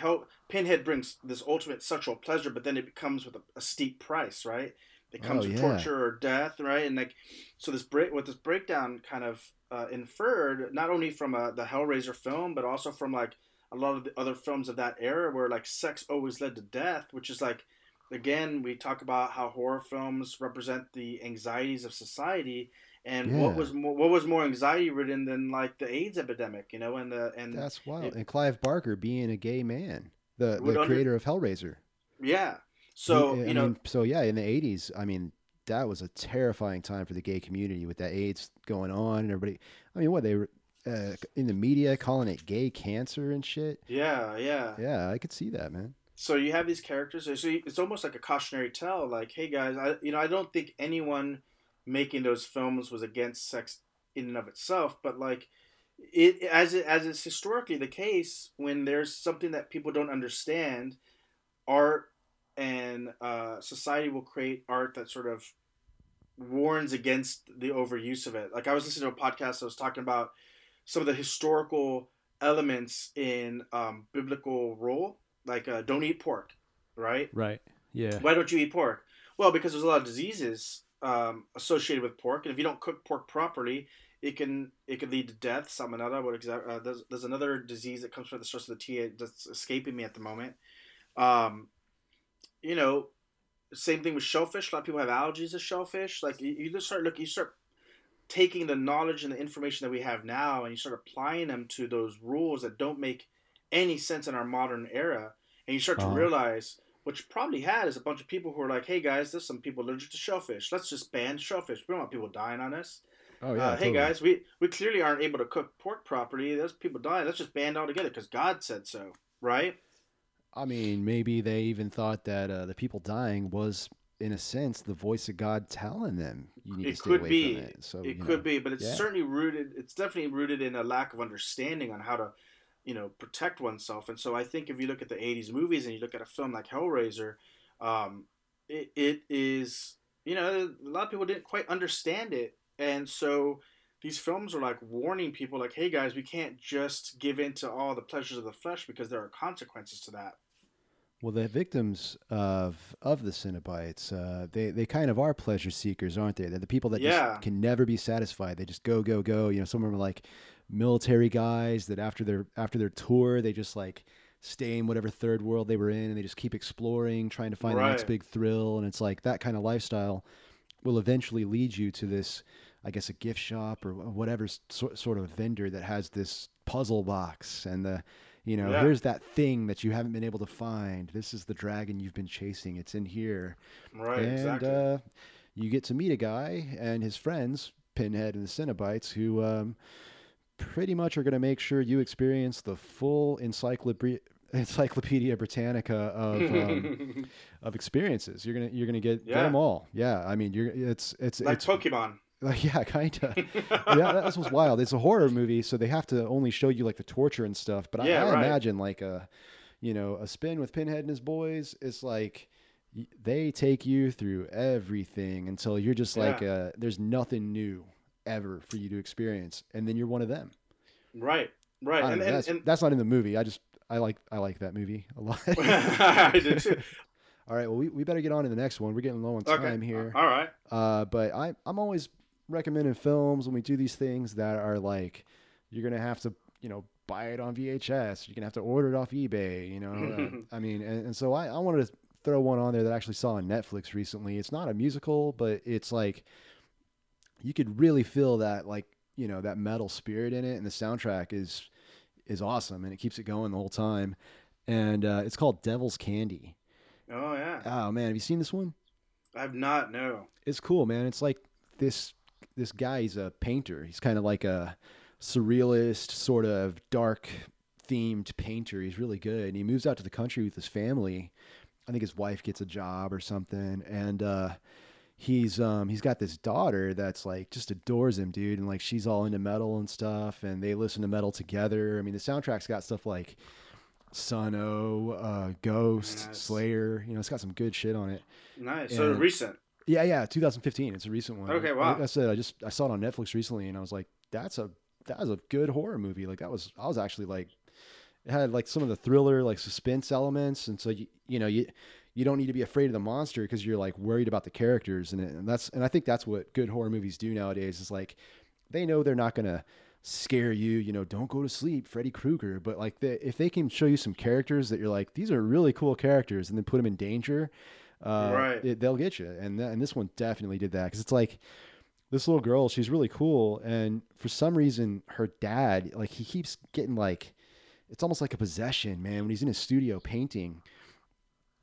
Pinhead brings this ultimate sexual pleasure, but then it becomes with a, a steep price, right? It comes
Oh,
with
yeah.
torture or death, right? And like, so this break, what this breakdown kind of uh, inferred, not only from uh, the Hellraiser film, but also from like a lot of the other films of that era, where like sex always led to death, which is like, again, we talk about how horror films represent the anxieties of society, and what was more, what was more anxiety ridden than like the AIDS epidemic, you know, and the and
That's wild.
it-
and Clive Barker being a gay man, the the
under-
creator of Hellraiser.
yeah. So
I
you know,
mean, so yeah, in the '80s, I mean, that was a terrifying time for the gay community with that AIDS going on and everybody. I mean, what they were uh, in the media calling it gay cancer and shit.
Yeah, yeah.
Yeah, I could see that, man.
So you have these characters. So it's almost like a cautionary tale. Like, hey guys, I you know I don't think anyone making those films was against sex in and of itself, but like it as it as is historically the case when there's something that people don't understand, art and uh, society will create art that sort of warns against the overuse of it. Like I was listening to a podcast that was talking about some of the historical elements in um, biblical rule, like uh, don't eat pork, right?
Right. Yeah.
Why don't you eat pork? Well, because there's a lot of diseases um, associated with pork, and if you don't cook pork properly, it can it can lead to death. Salmonella. What exactly? Uh, there's, there's another disease that comes from the source of the T that's escaping me at the moment. Um, you know, same thing with shellfish. A lot of people have allergies to shellfish. Like you, you just start looking, you start taking the knowledge and the information that we have now, and you start applying them to those rules that don't make any sense in our modern era, and you start uh-huh. to realize what you probably had is a bunch of people who are like, "Hey guys, there's some people allergic to shellfish. Let's just ban shellfish. We don't want people dying on us." Oh yeah. Uh, totally. Hey guys, we we clearly aren't able to cook pork properly. There's people dying. Let's just ban it altogether because God said so, right?
I mean, maybe they even thought that uh, the people dying was, in a sense, the voice of God telling them you need it to stay away
be.
from it. So
it could know, be, but it's yeah. certainly rooted. It's definitely rooted in a lack of understanding on how to, you know, protect oneself. And so I think if you look at the '80s movies and you look at a film like Hellraiser, um, it, it is you know a lot of people didn't quite understand it, and so these films are like warning people like hey guys we can't just give in to all the pleasures of the flesh because there are consequences to that
well, the victims of of the Cenobites, uh, they they kind of are pleasure seekers, aren't they? They're the people that yeah. just can never be satisfied. They just go go go. You know, some of them are like military guys that after their after their tour, they just like stay in whatever third world they were in, and they just keep exploring, trying to find right. the next big thrill. And it's like that kind of lifestyle will eventually lead you to this, I guess, a gift shop or whatever sort of vendor that has this puzzle box and the you know, yeah. here's that thing that you haven't been able to find. This is the dragon you've been chasing. It's in here.
Right. And
exactly. uh, you get to meet a guy and his friends, Pinhead and the Cenobites, who um, pretty much are going to make sure you experience the full encyclopedia. Encyclopedia Britannica of um, of experiences. You're gonna you're gonna get, yeah. get them all. Yeah, I mean, you're it's it's
like
it's,
Pokemon.
Like, yeah, kind of. yeah, that's what's wild. It's a horror movie, so they have to only show you like the torture and stuff. But yeah, I, I right. imagine like a, you know, a spin with Pinhead and his boys. It's like they take you through everything until you're just like, yeah. uh, there's nothing new ever for you to experience, and then you're one of them.
Right. Right.
And,
and,
that's,
and,
that's not in the movie. I just I like I like that movie a lot.
I did too.
All right, well, we, we better get on to the next one. We're getting low on time
okay.
here.
All right.
Uh, but I, I'm always recommending films when we do these things that are like you're gonna have to you know buy it on VHS. You're gonna have to order it off eBay. You know, uh, I mean, and, and so I, I wanted to throw one on there that I actually saw on Netflix recently. It's not a musical, but it's like you could really feel that like you know that metal spirit in it, and the soundtrack is is awesome, and it keeps it going the whole time. And uh, it's called Devil's Candy.
Oh yeah.
Oh man, have you seen this one?
I've not. No.
It's cool, man. It's like this this guy, he's a painter. He's kind of like a surrealist, sort of dark themed painter. He's really good. And he moves out to the country with his family. I think his wife gets a job or something. And uh, he's um, he's got this daughter that's like just adores him, dude. And like she's all into metal and stuff. And they listen to metal together. I mean, the soundtrack's got stuff like Sunn O))), uh, Ghost, nice. Slayer. You know, it's got some good shit on it.
Nice. And, so recent.
Yeah, yeah, 2015. It's a recent one.
Okay, wow.
Like I said, I just I saw it on Netflix recently, and I was like, that's a that was a good horror movie. Like that was I was actually like, it had like some of the thriller like suspense elements, and so you you know you you don't need to be afraid of the monster because you're like worried about the characters, and, it, and that's and I think that's what good horror movies do nowadays. Is like they know they're not gonna scare you. You know, don't go to sleep, Freddy Krueger. But like, they, if they can show you some characters that you're like, these are really cool characters, and then put them in danger, uh, right. It, they'll get you. And th- and this one definitely did that because it's like this little girl. She's really cool, and for some reason, her dad like he keeps getting like it's almost like a possession, man. When he's in his studio painting,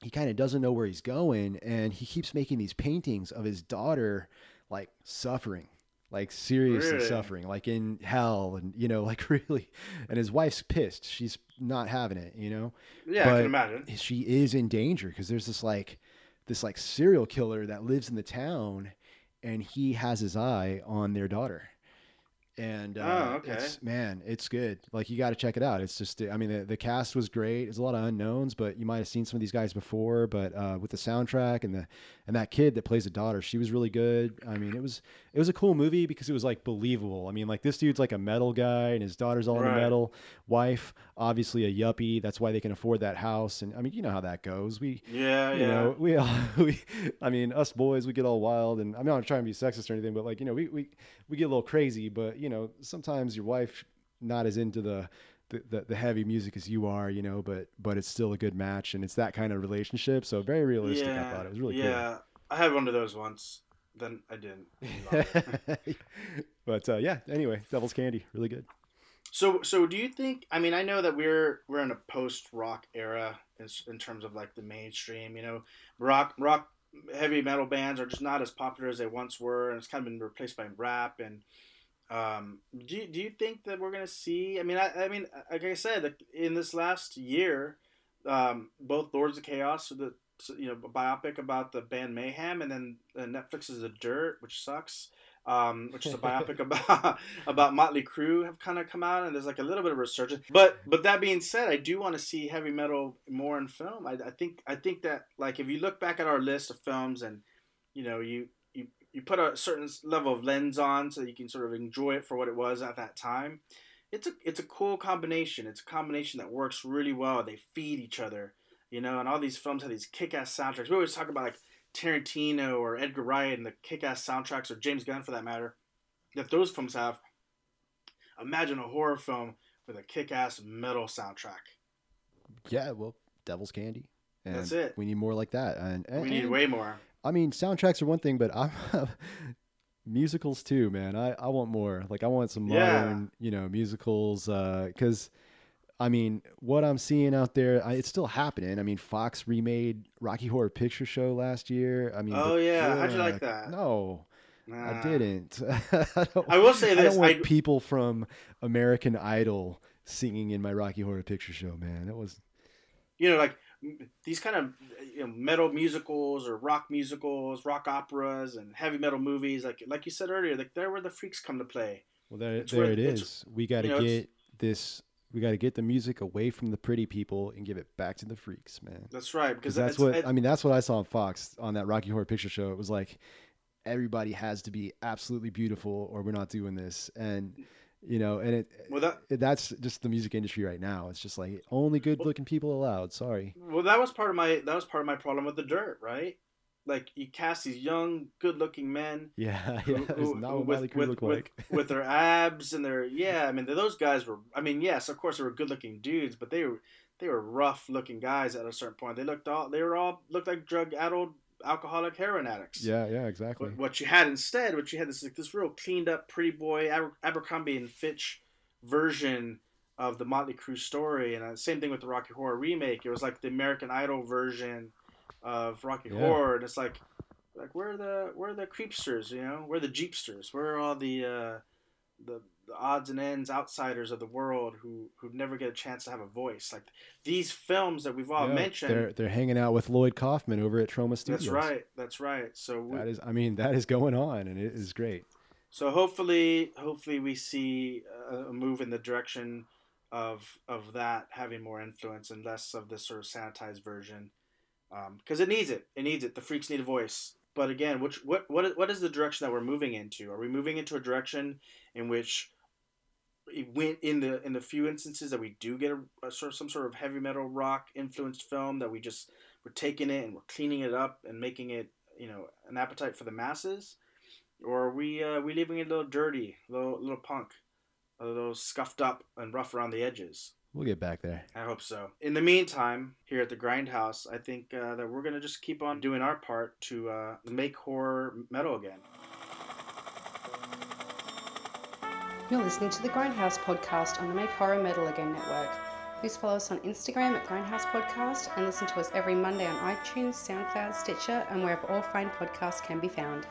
he kind of doesn't know where he's going and he keeps making these paintings of his daughter like suffering like seriously
Really?
suffering like in hell and you know like really and his wife's pissed she's not having it you know
Yeah, I can imagine.
she is in danger because there's this like this like serial killer that lives in the town and he has his eye on their daughter. And uh,
Oh, okay.
it's, man it's good. Like you got to check it out. It's just i mean the, the cast was great. There's a lot of unknowns but you might have seen some of these guys before but uh, with the soundtrack and the and that kid that plays the daughter she was really good. I mean it was it was a cool movie because it was like believable. I mean like this dude's like a metal guy and his daughter's all in the metal. Wife obviously a yuppie that's why they can afford that house and i mean you know how that goes we
Yeah,
you
yeah.
know we all we i mean us boys we get all wild and i'm not trying to be sexist or anything but like you know we we, we get a little crazy but you know sometimes your wife not as into the the, the, the heavy music as you are, you know, but but it's still a good match and it's that kind of relationship. So very realistic. I thought it was really
yeah. I had one of those once. Then I didn't.
but uh, yeah, anyway, Devil's Candy, really good.
So, so do you think? I mean, I know that we're we're in a post rock era in, in terms of like the mainstream. You know, rock rock heavy metal bands are just not as popular as they once were, and it's kind of been replaced by rap. And um, do you, do you think that we're gonna see? I mean, I, I mean, like I said, in this last year, um, both Lords of Chaos, the you know biopic about the band Mayhem, and then uh, Netflix's The Dirt, which sucks um, which is a biopic about about Motley Crue, have kind of come out, and there's like a little bit of resurgence. But but that being said, I do want to see heavy metal more in film. I, I think I think that like if you look back at our list of films, and you know you you you put a certain level of lens on so that you can sort of enjoy it for what it was at that time. It's a it's a cool combination. It's a combination that works really well. They feed each other, you know. And all these films have these kick-ass soundtracks. We always talk about like Tarantino or Edgar Wright and the kick-ass soundtracks, or James Gunn for that matter, that those films have. Imagine a horror film with a kick-ass metal soundtrack.
Yeah, well, Devil's Candy. And
That's it.
We need more like that. And, and
We need
and-
way more.
I mean, soundtracks are one thing, but I'm musicals too, man. I, I want more. Like I want some
Yeah.
modern, you know, musicals. Uh, because I mean, what I'm seeing out there, I, it's still happening. I mean, Fox remade Rocky Horror Picture Show last year. I mean,
Oh,
the-
yeah. How'd you like that?
No,
Nah.
I didn't. I,
I will say
I
this.
don't want
I,
people from American Idol singing in my Rocky Horror Picture Show, man. It was
you know, like these kind of you know, metal musicals or rock musicals, rock operas, and heavy metal movies. Like like you said earlier, like there where the freaks come to play.
Well, there,
It's
there
where- it's-
We got to
you know,
get this. We got to get the music away from the pretty people and give it back to the freaks, man.
That's right, because
that's what
it-
I mean. That's what I saw on Fox on that Rocky Horror Picture Show. It was like everybody has to be absolutely beautiful, or we're not doing this. And you know, and it,
Well, that
it that's just the music industry right now. It's just like only good-looking people allowed. Sorry.
well, that was part of my that was part of my problem with the dirt, right? Like you cast these young, good-looking men
Yeah, yeah.
Who-
not
who
what
with, with,
like.
with their abs and their yeah. I mean, those guys were. I mean, yes, of course they were good-looking dudes, but they were they were rough-looking guys at a certain point. They looked all they were all looked like drug-addled, alcoholic heroin addicts.
yeah, yeah, exactly.
What, what you had instead, what you had this like this real cleaned up, pretty boy Aber- Abercrombie and Fitch version of the Motley Crue story, and uh, same thing with the Rocky Horror remake. It was like the American Idol version of Rocky
Yeah.
Horror, and it's like, like where are the where are the creepsters? You know, where are the jeepsters? Where are all the uh, the the odds and ends outsiders of the world who who never get a chance to have a voice? Like these films that we've all
Yeah,
mentioned.
They're they're hanging out with Lloyd Kaufman over at Troma Studios.
that's right. That's right. So we,
That is, I mean, that is going on, and it is great.
So hopefully, hopefully we see a a move in the direction of of that having more influence and less of this sort of sanitized version, because it needs it. It needs it. The freaks need a voice. But again, which what what is, what is the direction that we're moving into? Are we moving into a direction in which it went in the in the few instances that we do get a, a sort of some sort of heavy metal rock influenced film that we just we're taking it and we're cleaning it up and making it you know an appetite for the masses or are we uh, we leaving it a little dirty, a little little punk, a little scuffed up and rough around the edges?
We'll get back there.
I hope so. In the meantime, here at the Grindhouse, I think uh, that we're gonna just keep on doing our part to uh, make horror metal again.
You're listening to the Grindhouse podcast on the Make Horror Metal Again network. Please follow us on Instagram at Grindhouse Podcast and listen to us every Monday on iTunes, SoundCloud, Stitcher, and wherever all fine podcasts can be found.